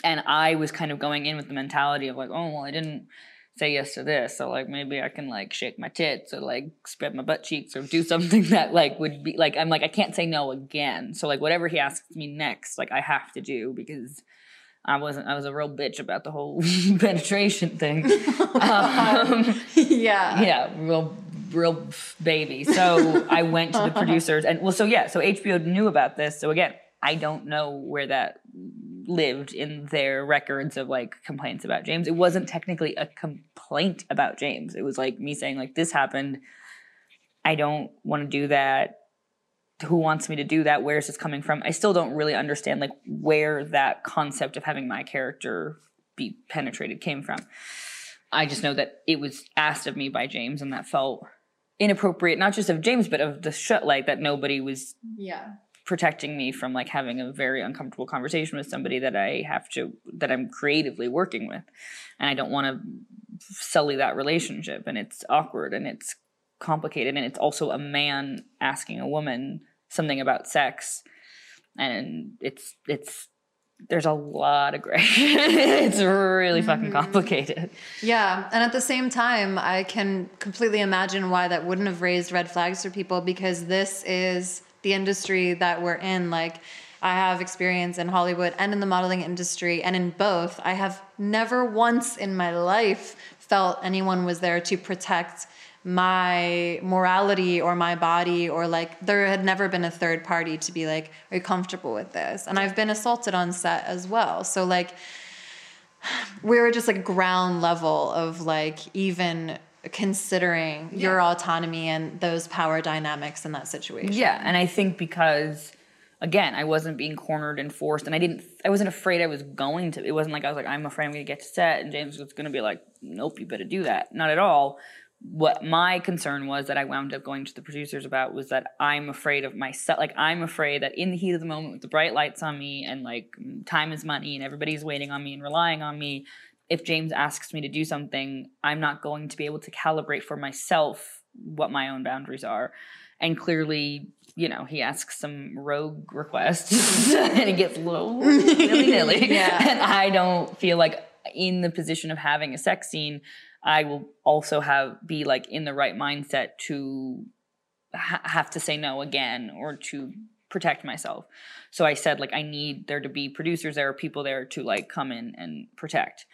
And I was kind of going in with the mentality of like, oh, well, I didn't say yes to this. So like maybe i can like shake my tits or like spread my butt cheeks or do something that like would be like i'm like i can't say no again. So like whatever he asks me next like i have to do because i wasn't i was a real bitch about the whole penetration thing. Um, yeah. yeah real real baby. So i went to the producers and well so yeah so hbo knew about this. So again i don't know where that lived in their records of like complaints about James. It wasn't technically a complaint about James. It was like me saying like this happened. I don't want to do that. Who wants me to do that? Where is this coming from? I still don't really understand like where that concept of having my character be penetrated came from. I just know that it was asked of me by James and that felt inappropriate, not just of James, but of the shut like that nobody was yeah protecting me from like having a very uncomfortable conversation with somebody that I have to that I'm creatively working with. And I don't want to sully that relationship and it's awkward and it's complicated and it's also a man asking a woman something about sex and it's it's there's a lot of gray. It's really fucking mm-hmm. complicated. Yeah, and at the same time, I can completely imagine why that wouldn't have raised red flags for people because this is the industry that we're in. Like, I have experience in Hollywood and in the modeling industry, and in both, I have never once in my life felt anyone was there to protect my morality or my body or like there had never been a third party to be like are you comfortable with this and i've been assaulted on set as well so like we were just like ground level of like even considering your autonomy and those power dynamics in that situation. Yeah, and I think because again, I wasn't being cornered and forced, and I didn't. I wasn't afraid I was going to. It wasn't like I was like, I'm afraid I'm going to get to set, and James was going to be like, Nope, you better do that. Not at all. What my concern was that I wound up going to the producers about was that I'm afraid of myself. Like I'm afraid that in the heat of the moment, with the bright lights on me, and like time is money, and everybody's waiting on me and relying on me. If James asks me to do something, I'm not going to be able to calibrate for myself what my own boundaries are. And clearly, you know, he asks some rogue requests and it gets a little nilly nilly. Yeah. And I don't feel like in the position of having a sex scene, I will also have be like in the right mindset to ha- have to say no again or to protect myself. So I said like I need there to be producers there or people there to like come in and protect.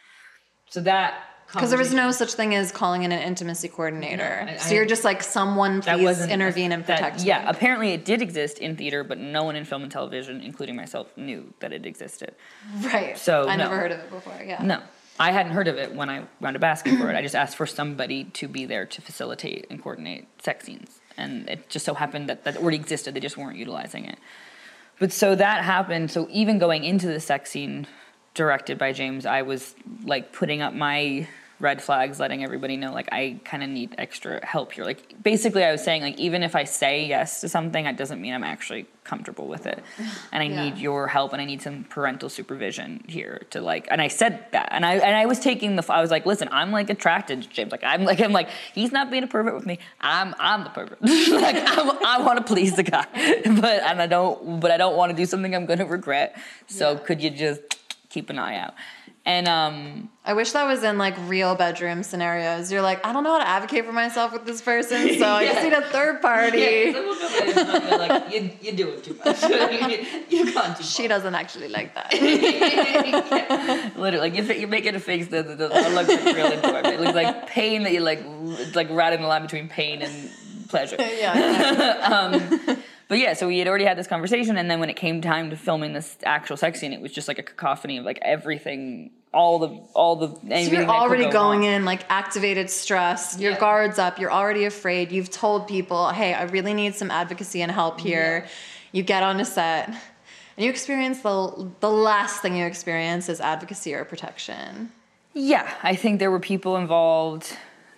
So that Because there was no such thing as calling in an intimacy coordinator. No, I- so you're just like someone please intervene and that- protect me. Yeah, apparently it did exist in theater, but no one in film and television, including myself, knew that it existed. Right. So, I no. never heard of it before. Yeah. No, I hadn't heard of it when I wound up asking for it. I just asked for somebody to be there to facilitate and coordinate sex scenes, and it just so happened that that already existed. They just weren't utilizing it. But so that happened. So even going into the sex scene directed by James, I was like putting up my red flags, letting everybody know like I kind of need extra help here. Like basically, I was saying like even if I say yes to something, it doesn't mean I'm actually comfortable with it, and I Yeah. need your help and I need some parental supervision here to like. And I said that, and I and I was taking the. I was like, listen, I'm like attracted to James. Like I'm like I'm like he's not being a pervert with me. I'm I'm the pervert. like I'm, I want to please the guy, but and I don't. But I don't want to do something I'm going to regret. So could you just keep an eye out? And um, I wish that was in like real bedroom scenarios. You're like, I don't know how to advocate for myself with this person, so I just need a third party. like you you do it too much. you can't. Do She doesn't actually like that. Literally, like you, you make it a face that doesn't look like real enjoyment. It looks like pain that you like, it's like riding the line between pain and pleasure. Yeah. Um, but yeah, so we had already had this conversation, and then when it came time to filming this actual sex scene, it was just like a cacophony of like everything, all the, all the. So you're already go going in like activated stress. Your guards up. You're already afraid. You've told people, "Hey, I really need some advocacy and help here." You get on a set, and you experience the the last thing you experience is advocacy or protection. Yeah, I think there were people involved,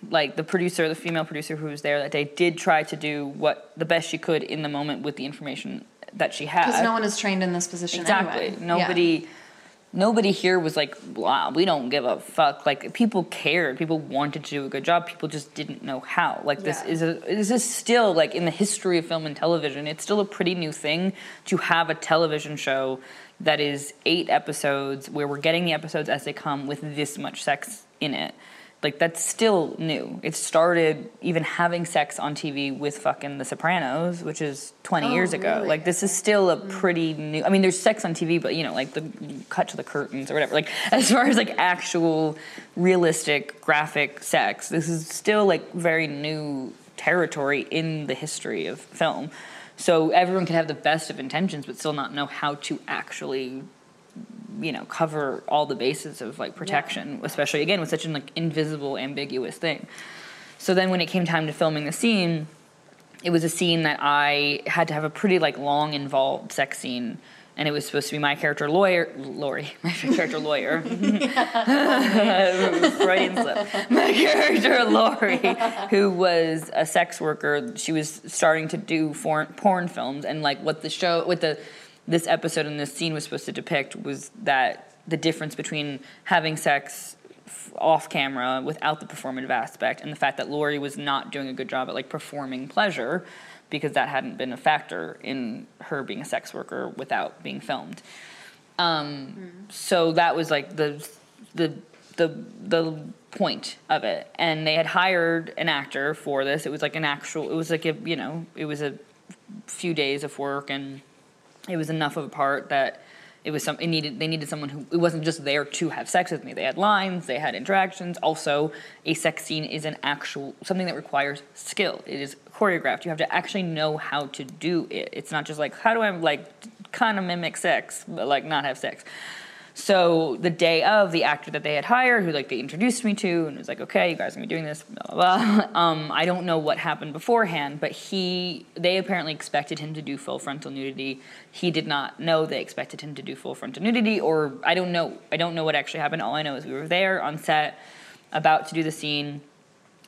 like the producer, the female producer who was there that day, did try to do what the best she could in the moment with the information that she had. Because no one is trained in this position exactly. anyway. Nobody, nobody here was like, "Wow, we don't give a fuck." Like people cared, people wanted to do a good job. People just didn't know how. Like this Yeah. is a this is still like in the history of film and television. It's still a pretty new thing to have a television show that is eight episodes where we're getting the episodes as they come with this much sex in it. Like that's still new. It started even having sex on TV with fucking The Sopranos, which is 20 Oh, years ago. really? Like this is still a hmm. pretty new. I mean, there's sex on TV, but you know, like the cut to the curtains or whatever. Like as far as like actual realistic graphic sex, this is still like very new territory in the history of film. So everyone can have the best of intentions, but still not know how to actually you know cover all the bases of like protection especially again with such an like invisible ambiguous thing. So then when it came time to filming the scene it was a scene that i had to have a pretty like long involved sex scene and it was supposed to be my character lawyer lori my character lawyer. Freudian slip. My character Lori, who was a sex worker, she was starting to do foreign, porn films, and like what the show, what the this episode and this scene was supposed to depict was that the difference between having sex off camera without the performative aspect and the fact that Lori was not doing a good job at like performing pleasure because that hadn't been a factor in her being a sex worker without being filmed. Um, So that was like the the the the point of it, and they had hired an actor for this. It was like an actual. It was like a you know it was a few days of work, and it was enough of a part that it was some. It needed they needed someone who it wasn't just there to have sex with me. They had lines, they had interactions. Also, a sex scene is an actual something that requires skill. It is choreographed. You have to actually know how to do it. It's not just like how do I like kind of mimic sex, but like not have sex. So the day of, the actor that they had hired, who like they introduced me to, and was like, "Okay, you guys are gonna be doing this." Blah blah. blah. Um, I don't know what happened beforehand, but he, they apparently expected him to do full frontal nudity. He did not know they expected him to do full frontal nudity, or I don't know. I don't know what actually happened. All I know is we were there on set, about to do the scene.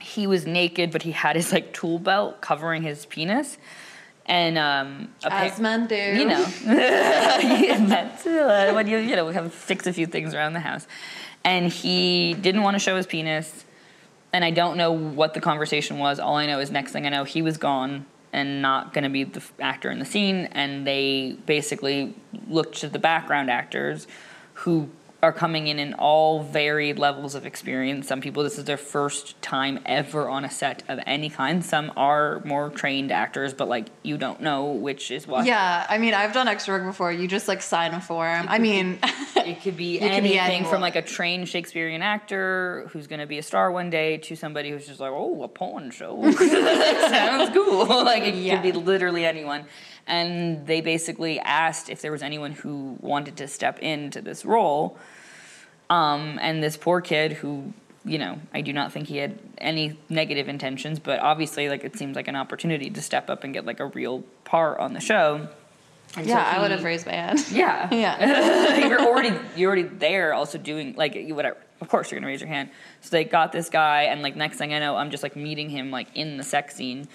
He was naked, but he had his like tool belt covering his penis. And um, As men do. you know, that's uh, when you you know we have fix a few things around the house, and he didn't want to show his penis, and I don't know what the conversation was. All I know is next thing I know, he was gone and not going to be the actor in the scene, and they basically looked to the background actors, who are coming in in all varied levels of experience. Some people, this is their first time ever on a set of any kind. Some are more trained actors, but like you don't know which is what. Yeah, I mean, I've done extra work before. You just like sign a form. I mean, It could be It could anything be anyone. from like a trained Shakespearean actor who's going to be a star one day to somebody who's just like, oh, a porn show. that sounds cool. like it Yeah. could be literally anyone. And they basically asked if there was anyone who wanted to step into this role. Um, and this poor kid who, you know, I do not think he had any negative intentions, but obviously, like, it seems like an opportunity to step up and get like a real part on the show. And so yeah, I would have raised my hand. yeah. Yeah. you're already you're already there also doing like you whatever of course you're gonna raise your hand so they got this guy and like next thing i know i'm just like meeting him like in the sex scene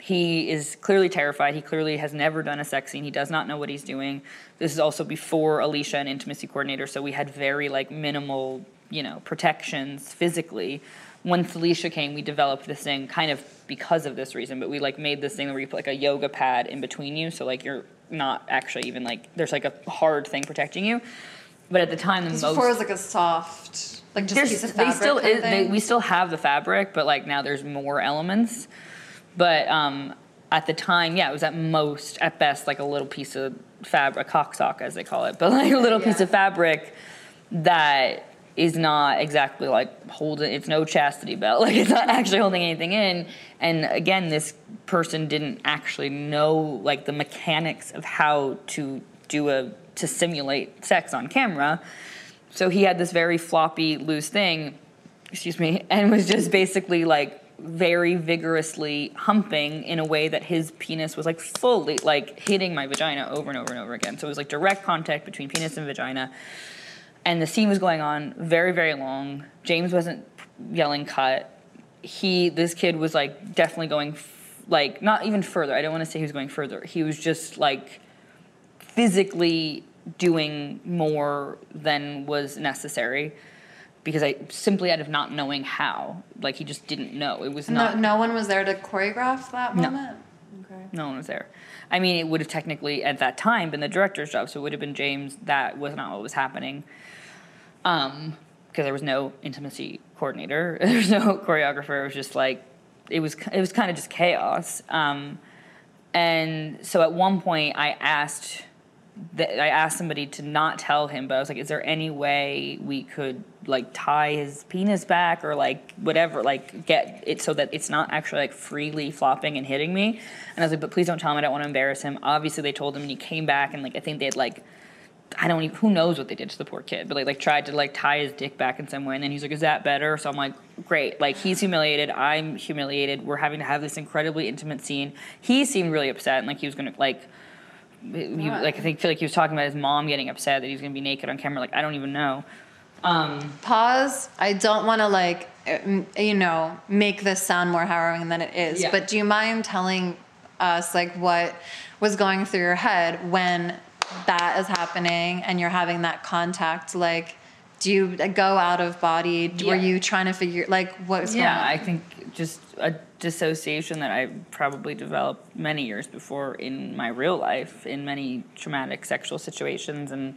he is clearly terrified. He clearly has never done a sex scene. He does not know what he's doing. This is also before alicia and intimacy coordinator so we had very like minimal you know protections physically. Once alicia came we developed this thing kind of because of this reason but we like made this thing where you put like a yoga pad in between you so like you're not actually even like there's like a hard thing protecting you. But at the time the most Before was like a soft, like just there's, piece of they fabric. still kind of is, they, we still have the fabric but like now there's more elements but um at the time yeah it was at most at best like a little piece of fabric a cock sock as they call it but like a little piece of fabric that is not exactly like holding it's no chastity belt like it's not actually holding anything in. And again this person didn't actually know like the mechanics of how to do a to simulate sex on camera. So he had this very floppy loose thing excuse me and was just basically like very vigorously humping in a way that his penis was like fully like hitting my vagina over and over and over again. So it was like direct contact between penis and vagina. And the scene was going on very very long. James wasn't yelling cut. He this kid was like definitely going f- like not even further. I don't want to say he was going further. He was just like physically doing more than was necessary because i simply out of not knowing how like he just didn't know it was no, not no one was there to choreograph that No. moment. Okay. no one was there. I mean, it would have technically at that time been the director's job, so it would have been James. That was not what was happening, um, because there was no intimacy coordinator, there was no choreographer. It was just like it was. It was kind of just chaos. Um, and so at one point, I asked. That I asked somebody to not tell him, but I was like, "Is there any way we could like tie his penis back or like whatever, like get it so that it's not actually like freely flopping and hitting me?" And I was like, "But please don't tell him. I don't want to embarrass him." Obviously, they told him, and he came back, and like I think they had like I don't even who knows what they did to the poor kid, but like like tried to like tie his dick back in some way, and then he's like, "Is that better?" So I'm like, "Great!" Like he's humiliated, I'm humiliated. We're having to have this incredibly intimate scene. He seemed really upset, and like he was gonna like. He, like I think feel like he was talking about his mom getting upset that he was gonna be naked on camera. Like I don't even know. Um, Pause. I don't want to like, uh, you know, make this sound more harrowing than it is. Yeah. But do you mind telling us like what was going through your head when that is happening and you're having that contact? Like, do you uh, go out of body? Were you trying to figure like what was yeah, going on? I think just a dissociation that I probably developed many years before in my real life, in many traumatic sexual situations, and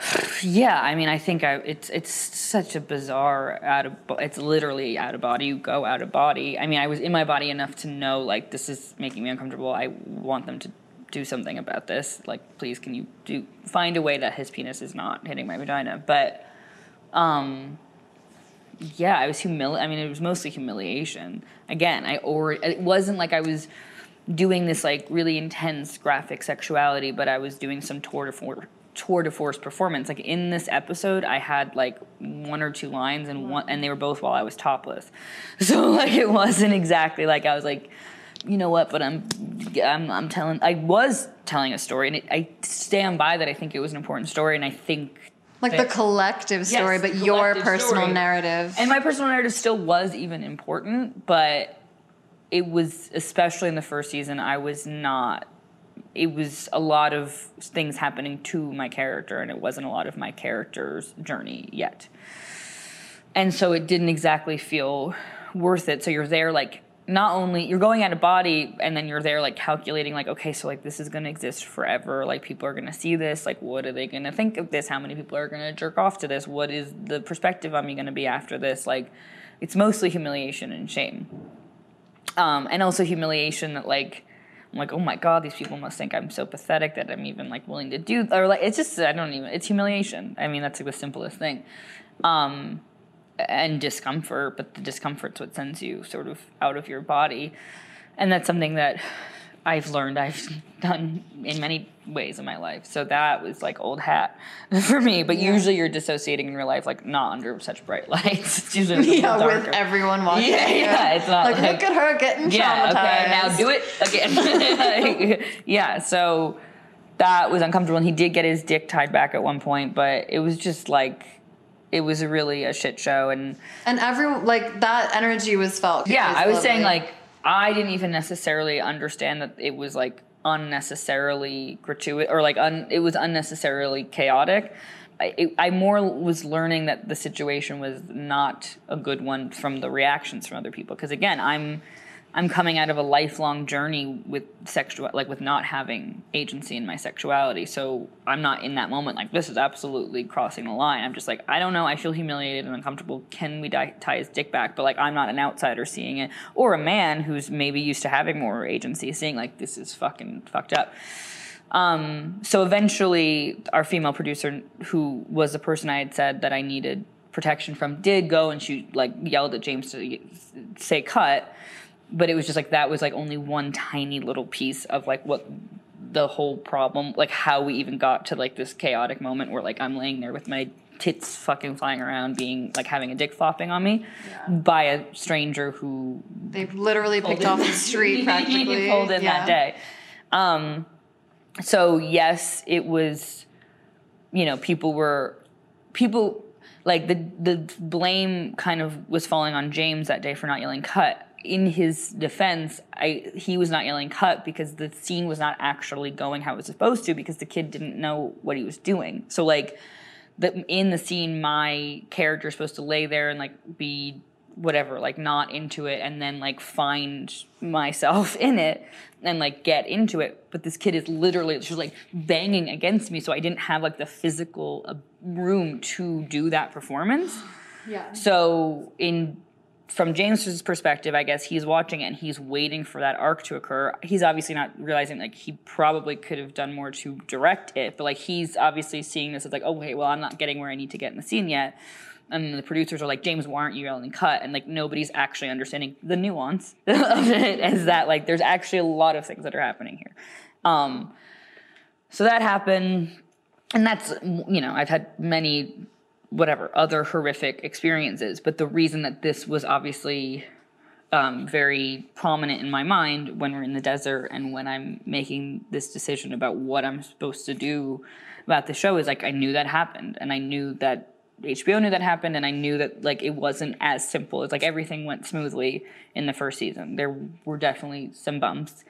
yeah, I mean, I think I, it's it's such a bizarre out of it's literally out of body. You go out of body. I mean, I was in my body enough to know like this is making me uncomfortable. I want them to do something about this. Like, please, can you do find a way that his penis is not hitting my vagina? But um, yeah, I was humili- I mean, it was mostly humiliation. Again, I already. It wasn't like I was doing this like really intense graphic sexuality, but I was doing some tour de force tour de force performance. Like in this episode, I had like one or two lines, and one, and they were both while I was topless. So like it wasn't exactly like I was like. You know what? But I'm, I'm, I'm telling. I was telling a story, and it, I stand by that. I think it was an important story, and I think like the eh, collective story, Yes, but the your personal story. narrative. And my personal narrative still was even important, but it was especially in the first season. I was not. It was a lot of things happening to my character, and it wasn't a lot of my character's journey yet. And so it didn't exactly feel worth it. So you're there like not only you're going out of body and then you're there like calculating like okay so like this is going to exist forever. Like people are going to see this. Like what are they going to think of this? How many people are going to jerk off to this? What is the perspective on me going to be after this? Like it's mostly humiliation and shame. Um, and also humiliation that like I'm like, oh my god, these people must think I'm so pathetic that I'm even like willing to do, or like it's just I don't even. It's humiliation. I mean, that's like the simplest thing, um, and discomfort. But the discomfort's what sends you sort of out of your body, and that's something that I've learned I've done in many ways in my life. So that was like old hat for me. But usually you're dissociating in real life, like not under such bright lights. It's usually Yeah, with everyone watching. Yeah, yeah, it's not like, like- look at her getting Yeah, traumatized. okay, now do it again. yeah, so that was uncomfortable. And he did get his dick tied back at one point, but it was just like, it was really a shit show. And And every like that energy was felt. yeah, It I was saying like, I didn't even necessarily understand that it was like unnecessarily gratuitous or like un, it was unnecessarily chaotic. I, it, I more was learning that the situation was not a good one from the reactions from other people because again I'm I'm coming out of a lifelong journey with sexual like with not having agency in my sexuality. So I'm not in that moment like this is absolutely crossing the line. I'm just like I don't know. I feel humiliated and uncomfortable. Can we die, tie his dick back? But like I'm not an outsider seeing it or a man who's maybe used to having more agency seeing like this is fucking fucked up. Um, so eventually, our female producer, who was the person I had said that I needed protection from, did go and she like yelled at James to say cut. But it was just like that was like only one tiny little piece of like what the whole problem, like how we even got to like this chaotic moment where like I'm laying there with my tits fucking flying around, being like having a dick flopping on me by a stranger who they literally picked off the street practically. pulled in Yeah. that day. Um, so yes, it was. You know, people were people like the the blame kind of was falling on James that day for not yelling cut. In his defense, I he was not yelling cut because the scene was not actually going how it was supposed to because the kid didn't know what he was doing. So like the in the scene my character is supposed to lay there and like be whatever like not into it and then like find myself in it and like get into it but this kid is literally she's like banging against me so i didn't have like the physical uh, room to do that performance Yeah. so in from James's perspective, I guess he's watching it and he's waiting for that arc to occur. He's obviously not realizing like he probably could have done more to direct it, but like he's obviously seeing this as like, oh wait, well I'm not getting where I need to get in the scene yet. And the producers are like, James, why aren't you yelling cut? And like nobody's actually understanding the nuance of it is that like there's actually a lot of things that are happening here. Um, so that happened, and that's you know I've had many whatever other horrific experiences, but the reason that this was obviously um, very prominent in my mind when we're in the desert and when I'm making this decision about what I'm supposed to do about the show is like I knew that happened and I knew that HBO knew that happened and I knew that like it wasn't as simple. It's like everything went smoothly in the first season. There were definitely some bumps.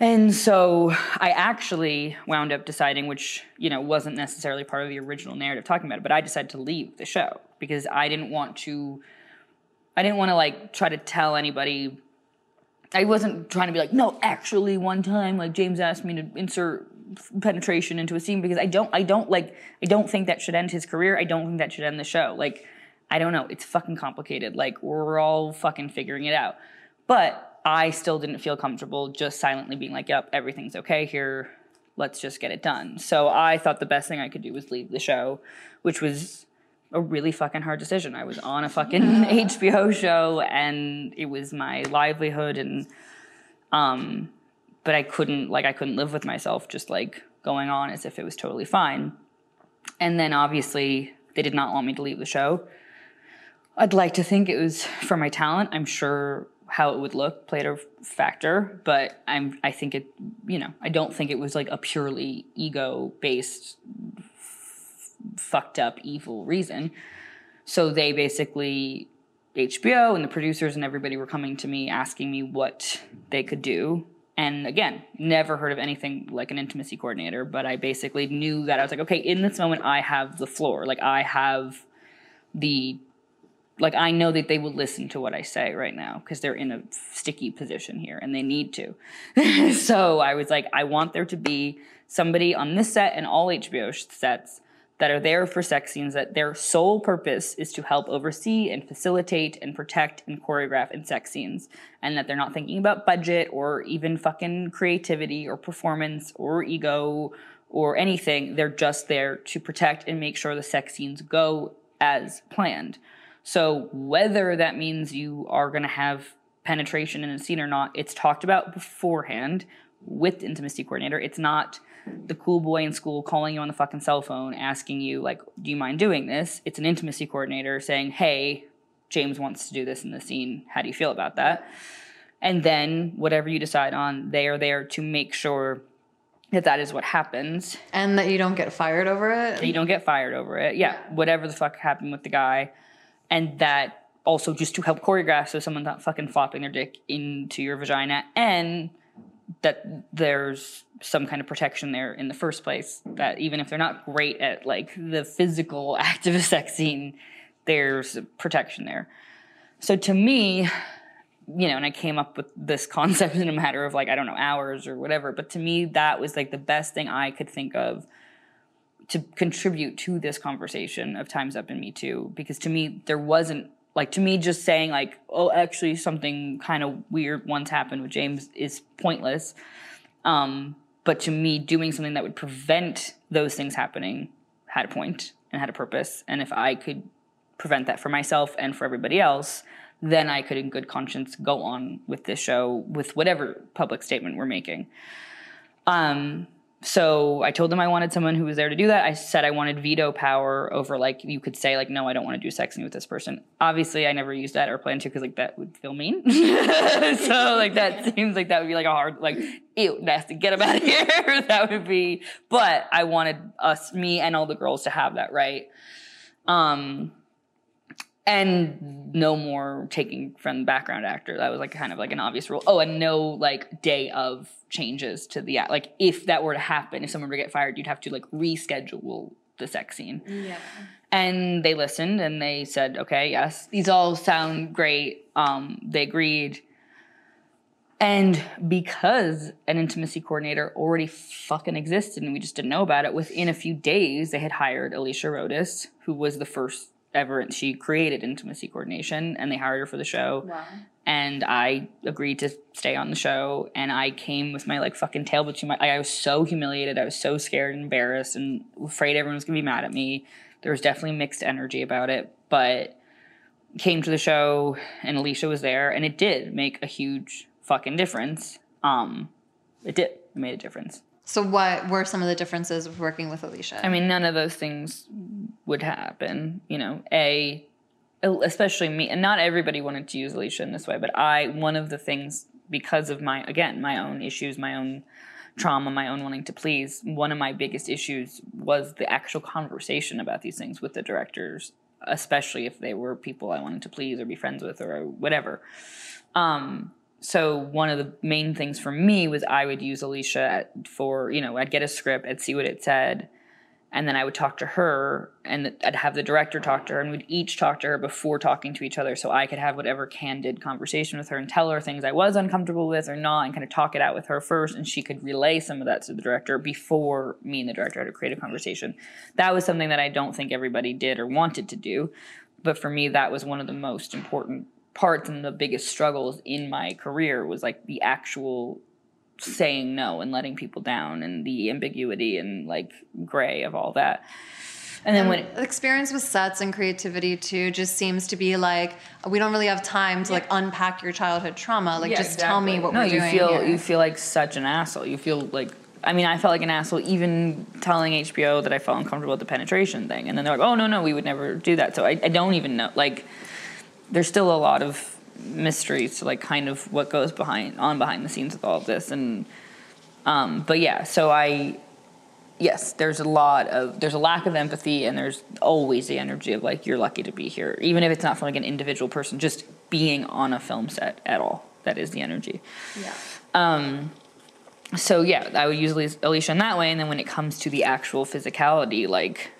And so I actually wound up deciding, which, you know, wasn't necessarily part of the original narrative talking about it, but I decided to leave the show because I didn't want to I didn't want to like try to tell anybody I wasn't trying to be like, no, actually one time like James asked me to insert penetration into a scene because I don't I don't like I don't think that should end his career. I don't think that should end the show. Like I don't know, it's fucking complicated. Like we're all fucking figuring it out. But I still didn't feel comfortable just silently being like, yep, everything's okay here. Let's just get it done. So I thought the best thing I could do was leave the show, which was a really fucking hard decision. I was on a fucking HBO show and it was my livelihood and um but I couldn't like I couldn't live with myself just like going on as if it was totally fine. And then obviously they did not want me to leave the show. I'd like to think it was for my talent. I'm sure how it would look played a factor, but I'm I think it you know, I don't think it was like a purely ego based fucked up evil reason. So they basically HBO and the producers and everybody were coming to me asking me what they could do. And again, never heard of anything like an intimacy coordinator, but I basically knew that I was like, okay, in this moment, I have the floor. Like, I have the like I know that they will listen to what I say right now because they're in a sticky position here and they need to. so I was like, I want there to be somebody on this set and all HBO sets that are there for sex scenes that their sole purpose is to help oversee and facilitate and protect and choreograph in sex scenes and that they're not thinking about budget or even fucking creativity or performance or ego or anything they're just there to protect and make sure the sex scenes go as planned so whether that means you are going to have penetration in a scene or not it's talked about beforehand with the intimacy coordinator. It's not the cool boy in school calling you on the fucking cell phone asking you like do you mind doing this? It's an intimacy coordinator saying hey james wants to do this in the scene. How do you feel about that? And then whatever you decide on they are there to make sure that that is what happens. And that you don't get fired over that it. you don't get fired over it. Yeah. whatever the fuck happened with the guy and that also just to help choreograph so someone's not fucking flopping their dick into your vagina. And that there's some kind of protection there in the first place that even if they're not great at like the physical act of a sex scene there's protection there. So to me you know and i came up with this concept in a matter of like i don't know hours or whatever but to me that was like the best thing i could think of to contribute to this conversation of times up and me too because to me there wasn't like to me just saying like oh actually something kind of weird once happened with james is pointless. Um, but to me doing something that would prevent those things happening had a point and had a purpose. And if i could prevent that for myself and for everybody else then i could in good conscience go on with this show with whatever public statement we're making. Um, so I told them I wanted someone who was there to do that. I said I wanted veto power over like you could say like no, I don't want to do sexing with this person. Obviously, I never used that or planned to because like that would feel mean. so like that seems like that would be like a hard like ew nasty get him out of here. that would be. But I wanted us, me, and all the girls to have that right. Um, and no more taking from background actor. That was like kind of like an obvious rule. Oh, and no like day of changes to the act. Like if that were to happen, if someone were to get fired, you'd have to like reschedule the sex scene. Yeah. And they listened and they said, okay, yes, these all sound great. Um, they agreed. And because an intimacy coordinator already fucking existed and we just didn't know about it, within a few days they had hired Alicia Rodis, who was the first ever she created intimacy coordination and they hired her for the show. Wow. And I agreed to stay on the show and I came with my like fucking tail between my I was so humiliated, I was so scared and embarrassed and afraid everyone was gonna be mad at me. There was definitely mixed energy about it, but came to the show and Alicia was there and it did make a huge fucking difference. Um it did. It made a difference. So what were some of the differences of working with Alicia? I mean, none of those things would happen. You know, a especially me, and not everybody wanted to use Alicia in this way, but I one of the things because of my again my own issues, my own trauma, my own wanting to please. One of my biggest issues was the actual conversation about these things with the directors, especially if they were people I wanted to please or be friends with or whatever. Um, so one of the main things for me was I would use Alicia for you know I'd get a script, I'd see what it said, and then I would talk to her, and I'd have the director talk to her, and we'd each talk to her before talking to each other, so I could have whatever candid conversation with her and tell her things I was uncomfortable with or not, and kind of talk it out with her first, and she could relay some of that to the director before me and the director had a conversation. That was something that I don't think everybody did or wanted to do, but for me that was one of the most important parts and the biggest struggles in my career was like the actual saying no and letting people down and the ambiguity and like gray of all that. And then when it, experience with sets and creativity too just seems to be like we don't really have time to like unpack your childhood trauma. Like Yeah, just tell me what no, we're you doing. feel here. you feel like such an asshole. You feel like I mean, I felt like an asshole even telling HBO that I felt uncomfortable with the penetration thing, and then they're like, "Oh no, no, we would never do that." So I, I don't even know. Like, there's still a lot of mysteries to like kind of what goes behind on behind the scenes with all of this, and um, but yeah. So I yes, there's a lot of there's a lack of empathy, and there's always the energy of like you're lucky to be here, even if it's not from like an individual person, just being on a film set at all. That is the energy. yeah. Um, so yeah, I would use Alicia in that way, and then when it comes to the actual physicality, like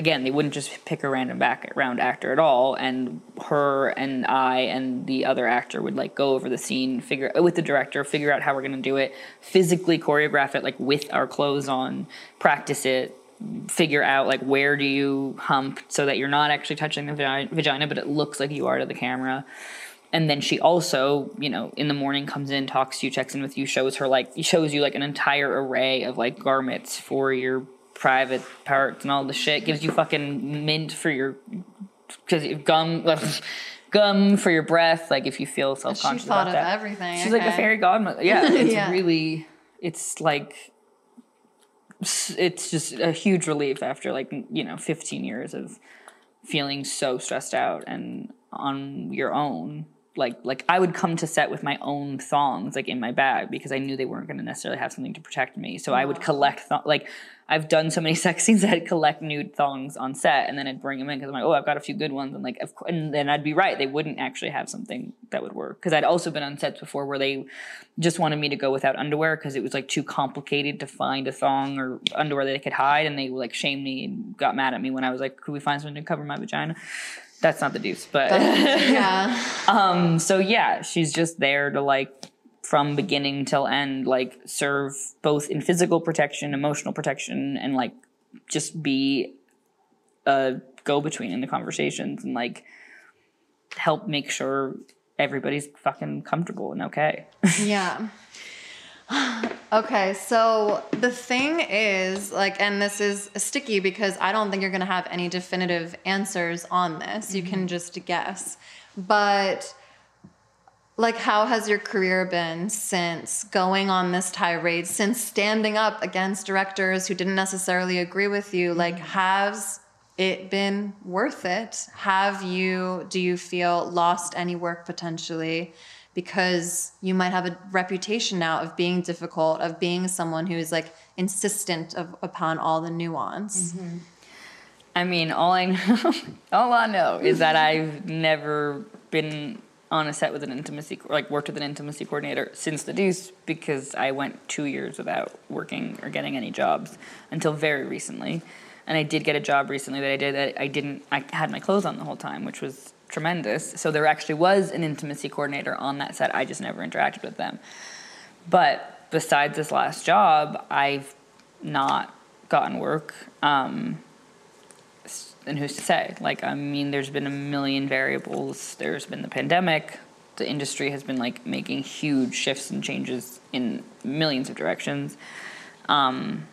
again, they wouldn't just pick a random background actor at all. And her and I and the other actor would like go over the scene, figure uh, with the director, figure out how we're gonna do it, physically choreograph it like with our clothes on, practice it, figure out like where do you hump so that you're not actually touching the vagi- vagina, but it looks like you are to the camera. And then she also, you know, in the morning comes in, talks to you, checks in with you, shows her like shows you like an entire array of like garments for your private parts and all the shit. Gives you fucking mint for your because gum gum for your breath. Like if you feel self conscious, She conscious thought about of that. everything. She's like a fairy godmother. Yeah, it's Yeah. really, it's like, it's just a huge relief after like you know 15 years of feeling so stressed out and on your own. Like like I would come to set with my own thongs like in my bag because I knew they weren't going to necessarily have something to protect me. So I would collect th- like I've done so many sex scenes that I'd collect nude thongs on set and then I'd bring them in because I'm like, oh, I've got a few good ones and like, of course, and then I'd be right, they wouldn't actually have something that would work because I'd also been on sets before where they just wanted me to go without underwear because it was like too complicated to find a thong or underwear that I could hide and they like shamed me and got mad at me when I was like, could we find something to cover my vagina? That's not the deuce, but yeah. um, so yeah, she's just there to like from beginning till end, like serve both in physical protection, emotional protection, and like just be a go between in the conversations and like help make sure everybody's fucking comfortable and okay. Yeah. okay, so the thing is, like, and this is sticky because I don't think you're going to have any definitive answers on this. You mm-hmm. can just guess. But, like, how has your career been since going on this tirade, since standing up against directors who didn't necessarily agree with you? Mm-hmm. Like, has it been worth it? Have you, do you feel lost any work potentially? Because you might have a reputation now of being difficult, of being someone who is like insistent of, upon all the nuance. Mm-hmm. I mean, all I know, all I know is that I've never been on a set with an intimacy, like worked with an intimacy coordinator since the Deuce because I went two years without working or getting any jobs until very recently. And I did get a job recently that I did that I didn't, I had my clothes on the whole time, which was tremendous. So there actually was an intimacy coordinator on that set. I just never interacted with them. But besides this last job, I've not gotten work. Um, and who's to say? Like, I mean, there's been a million variables. There's been the pandemic. The industry has been like making huge shifts and changes in millions of directions. Um,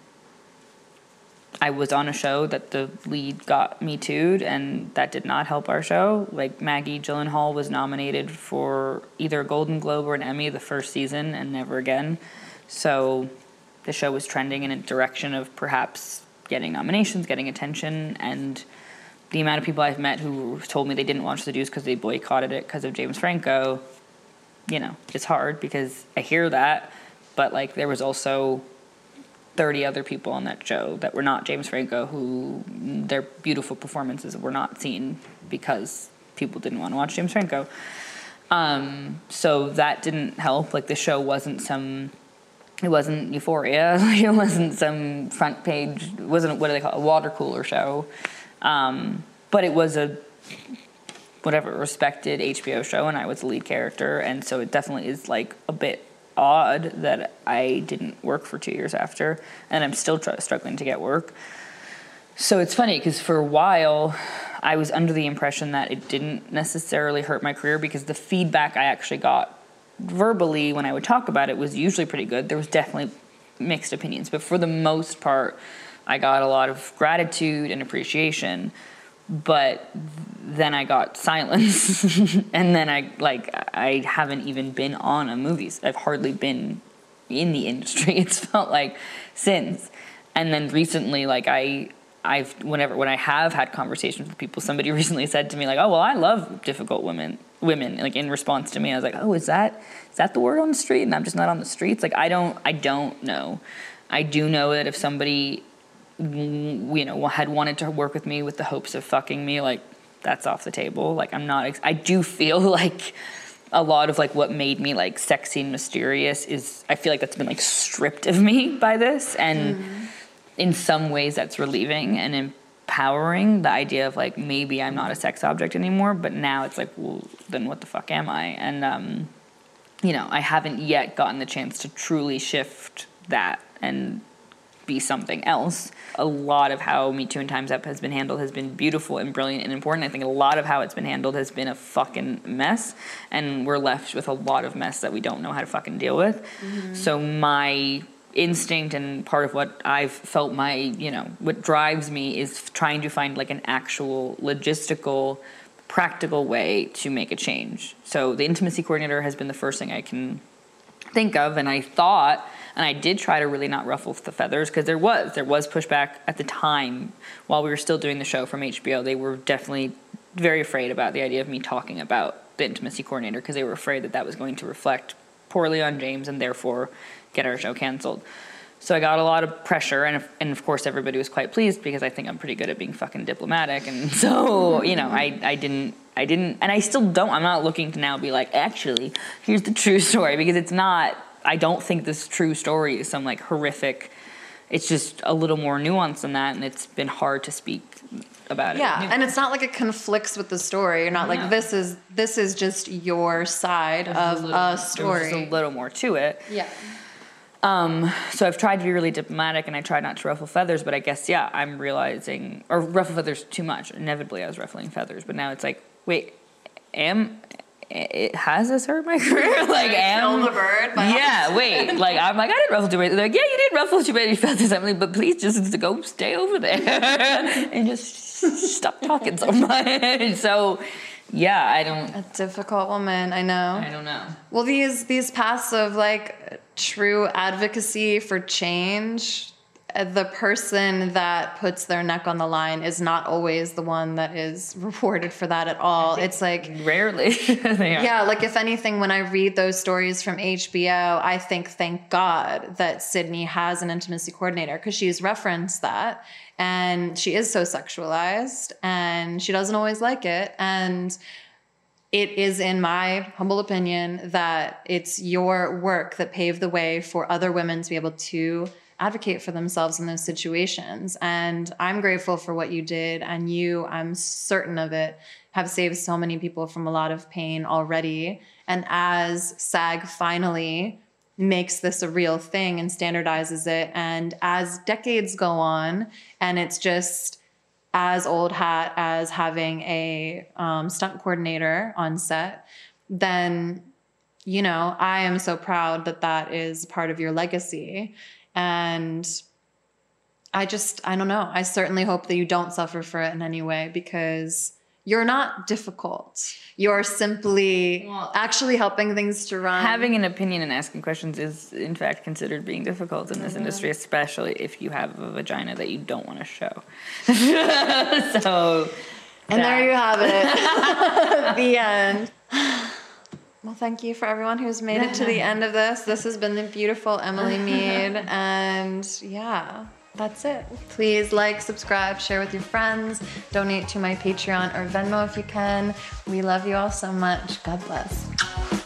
I was on a show that the lead got me too'd, and that did not help our show. Like Maggie Gyllenhaal was nominated for either a Golden Globe or an Emmy the first season, and never again. So the show was trending in a direction of perhaps getting nominations, getting attention, and the amount of people I've met who told me they didn't watch The Deuce because they boycotted it because of James Franco, you know, it's hard because I hear that, but like there was also 30 other people on that show that were not James Franco who their beautiful performances were not seen because people didn't want to watch James Franco. Um, so that didn't help. Like the show wasn't some, it wasn't Euphoria. it wasn't some front page. It wasn't what do they call it, a water cooler show. Um, but it was a whatever respected HBO show, and I was the lead character, and so it definitely is like a bit odd that I didn't work for two years after, and I'm still tr- struggling to get work. So it's funny because for a while, I was under the impression that it didn't necessarily hurt my career because the feedback I actually got verbally when I would talk about it was usually pretty good. There was definitely mixed opinions, but for the most part, I got a lot of gratitude and appreciation. But then I got silence, and then I like I haven't even been on a movies. I've hardly been in the industry. It's felt like since, and then recently, like I I've whenever when I have had conversations with people, somebody recently said to me like, "Oh well, I love difficult women." Women like in response to me, I was like, "Oh, is that is that the word on the street?" And I'm just not on the streets. Like I don't I don't know. I do know that if somebody you know had wanted to work with me with the hopes of fucking me, like that's off the table. Like I'm not. ex- I do feel like a lot of like what made me like sexy and mysterious is I feel like that's been like stripped of me by this and in some ways that's relieving and empowering the idea of like maybe I'm not a sex object anymore, but now it's like, well, then what the fuck am I? And um, you know, I haven't yet gotten the chance to truly shift that and be something else. A lot of how Me Too and Time's Up has been handled has been beautiful and brilliant and important. I think a lot of how it's been handled has been a fucking mess, and we're left with a lot of mess that we don't know how to fucking deal with. Mm-hmm. So my instinct and part of what I've felt my, you know, what drives me is trying to find like an actual logistical practical way to make a change. So the intimacy coordinator has been the first thing I can think of and I thought and I did try to really not ruffle the feathers because there was there was pushback at the time while we were still doing the show from HBO. They were definitely very afraid about the idea of me talking about the intimacy coordinator because they were afraid that that was going to reflect poorly on James and therefore get our show canceled. So I got a lot of pressure, and of, and of course everybody was quite pleased because I think I'm pretty good at being fucking diplomatic, and so you know I I didn't I didn't and I still don't I'm not looking to now be like actually here's the true story because it's not I don't think this true story is some like horrific. It's just a little more nuanced than that, and it's been hard to speak about it. Yeah, and it's not like it conflicts with the story. You're not No. like this is this is just your side There's of little- a story. there's a little more to it. Yeah. Um, so I've tried to be really diplomatic and I tried not to ruffle feathers, but I guess yeah, I'm realizing or ruffle feathers too much. Inevitably, I was ruffling feathers, but now it's like, wait, am it has this hurt my career? like, am the bird yeah, wait, like I'm like I didn't ruffle too many. They're like, yeah, you did ruffle too many feathers. I'm like, but please just go stay over there and just stop talking so much. so yeah, I don't. A difficult woman, I know. I don't know. Well, these these paths of like true advocacy for change, the person that puts their neck on the line is not always the one that is rewarded for that at all. It's like Rarely. yeah, like if anything, when I read those stories from HBO, I think thank God that Sydney has an intimacy coordinator because she's referenced that and she is so sexualized and she doesn't always like it. And it is, in my humble opinion, that it's your work that paved the way for other women to be able to advocate for themselves in those situations. And I'm grateful for what you did. And you, I'm certain of it, have saved so many people from a lot of pain already. And as SAG finally makes this a real thing and standardizes it, and as decades go on, and it's just as old hat as having a um, stunt coordinator on set, then you know I am so proud that that is part of your legacy, and I just I don't know. I certainly hope that you don't suffer for it in any way because you're not difficult. You're simply actually helping things to run. Having an opinion and asking questions is, in fact, considered being difficult in this Mm-hmm. industry, especially if you have a vagina that you don't want to show. so, And there you have it. the end. Well, thank you for everyone who's made it to the end of this. This has been the beautiful Emily Meade. And yeah, that's it. Please like, subscribe, share with your friends, donate to my Patreon or Venmo if you can. We love you all so much. God bless.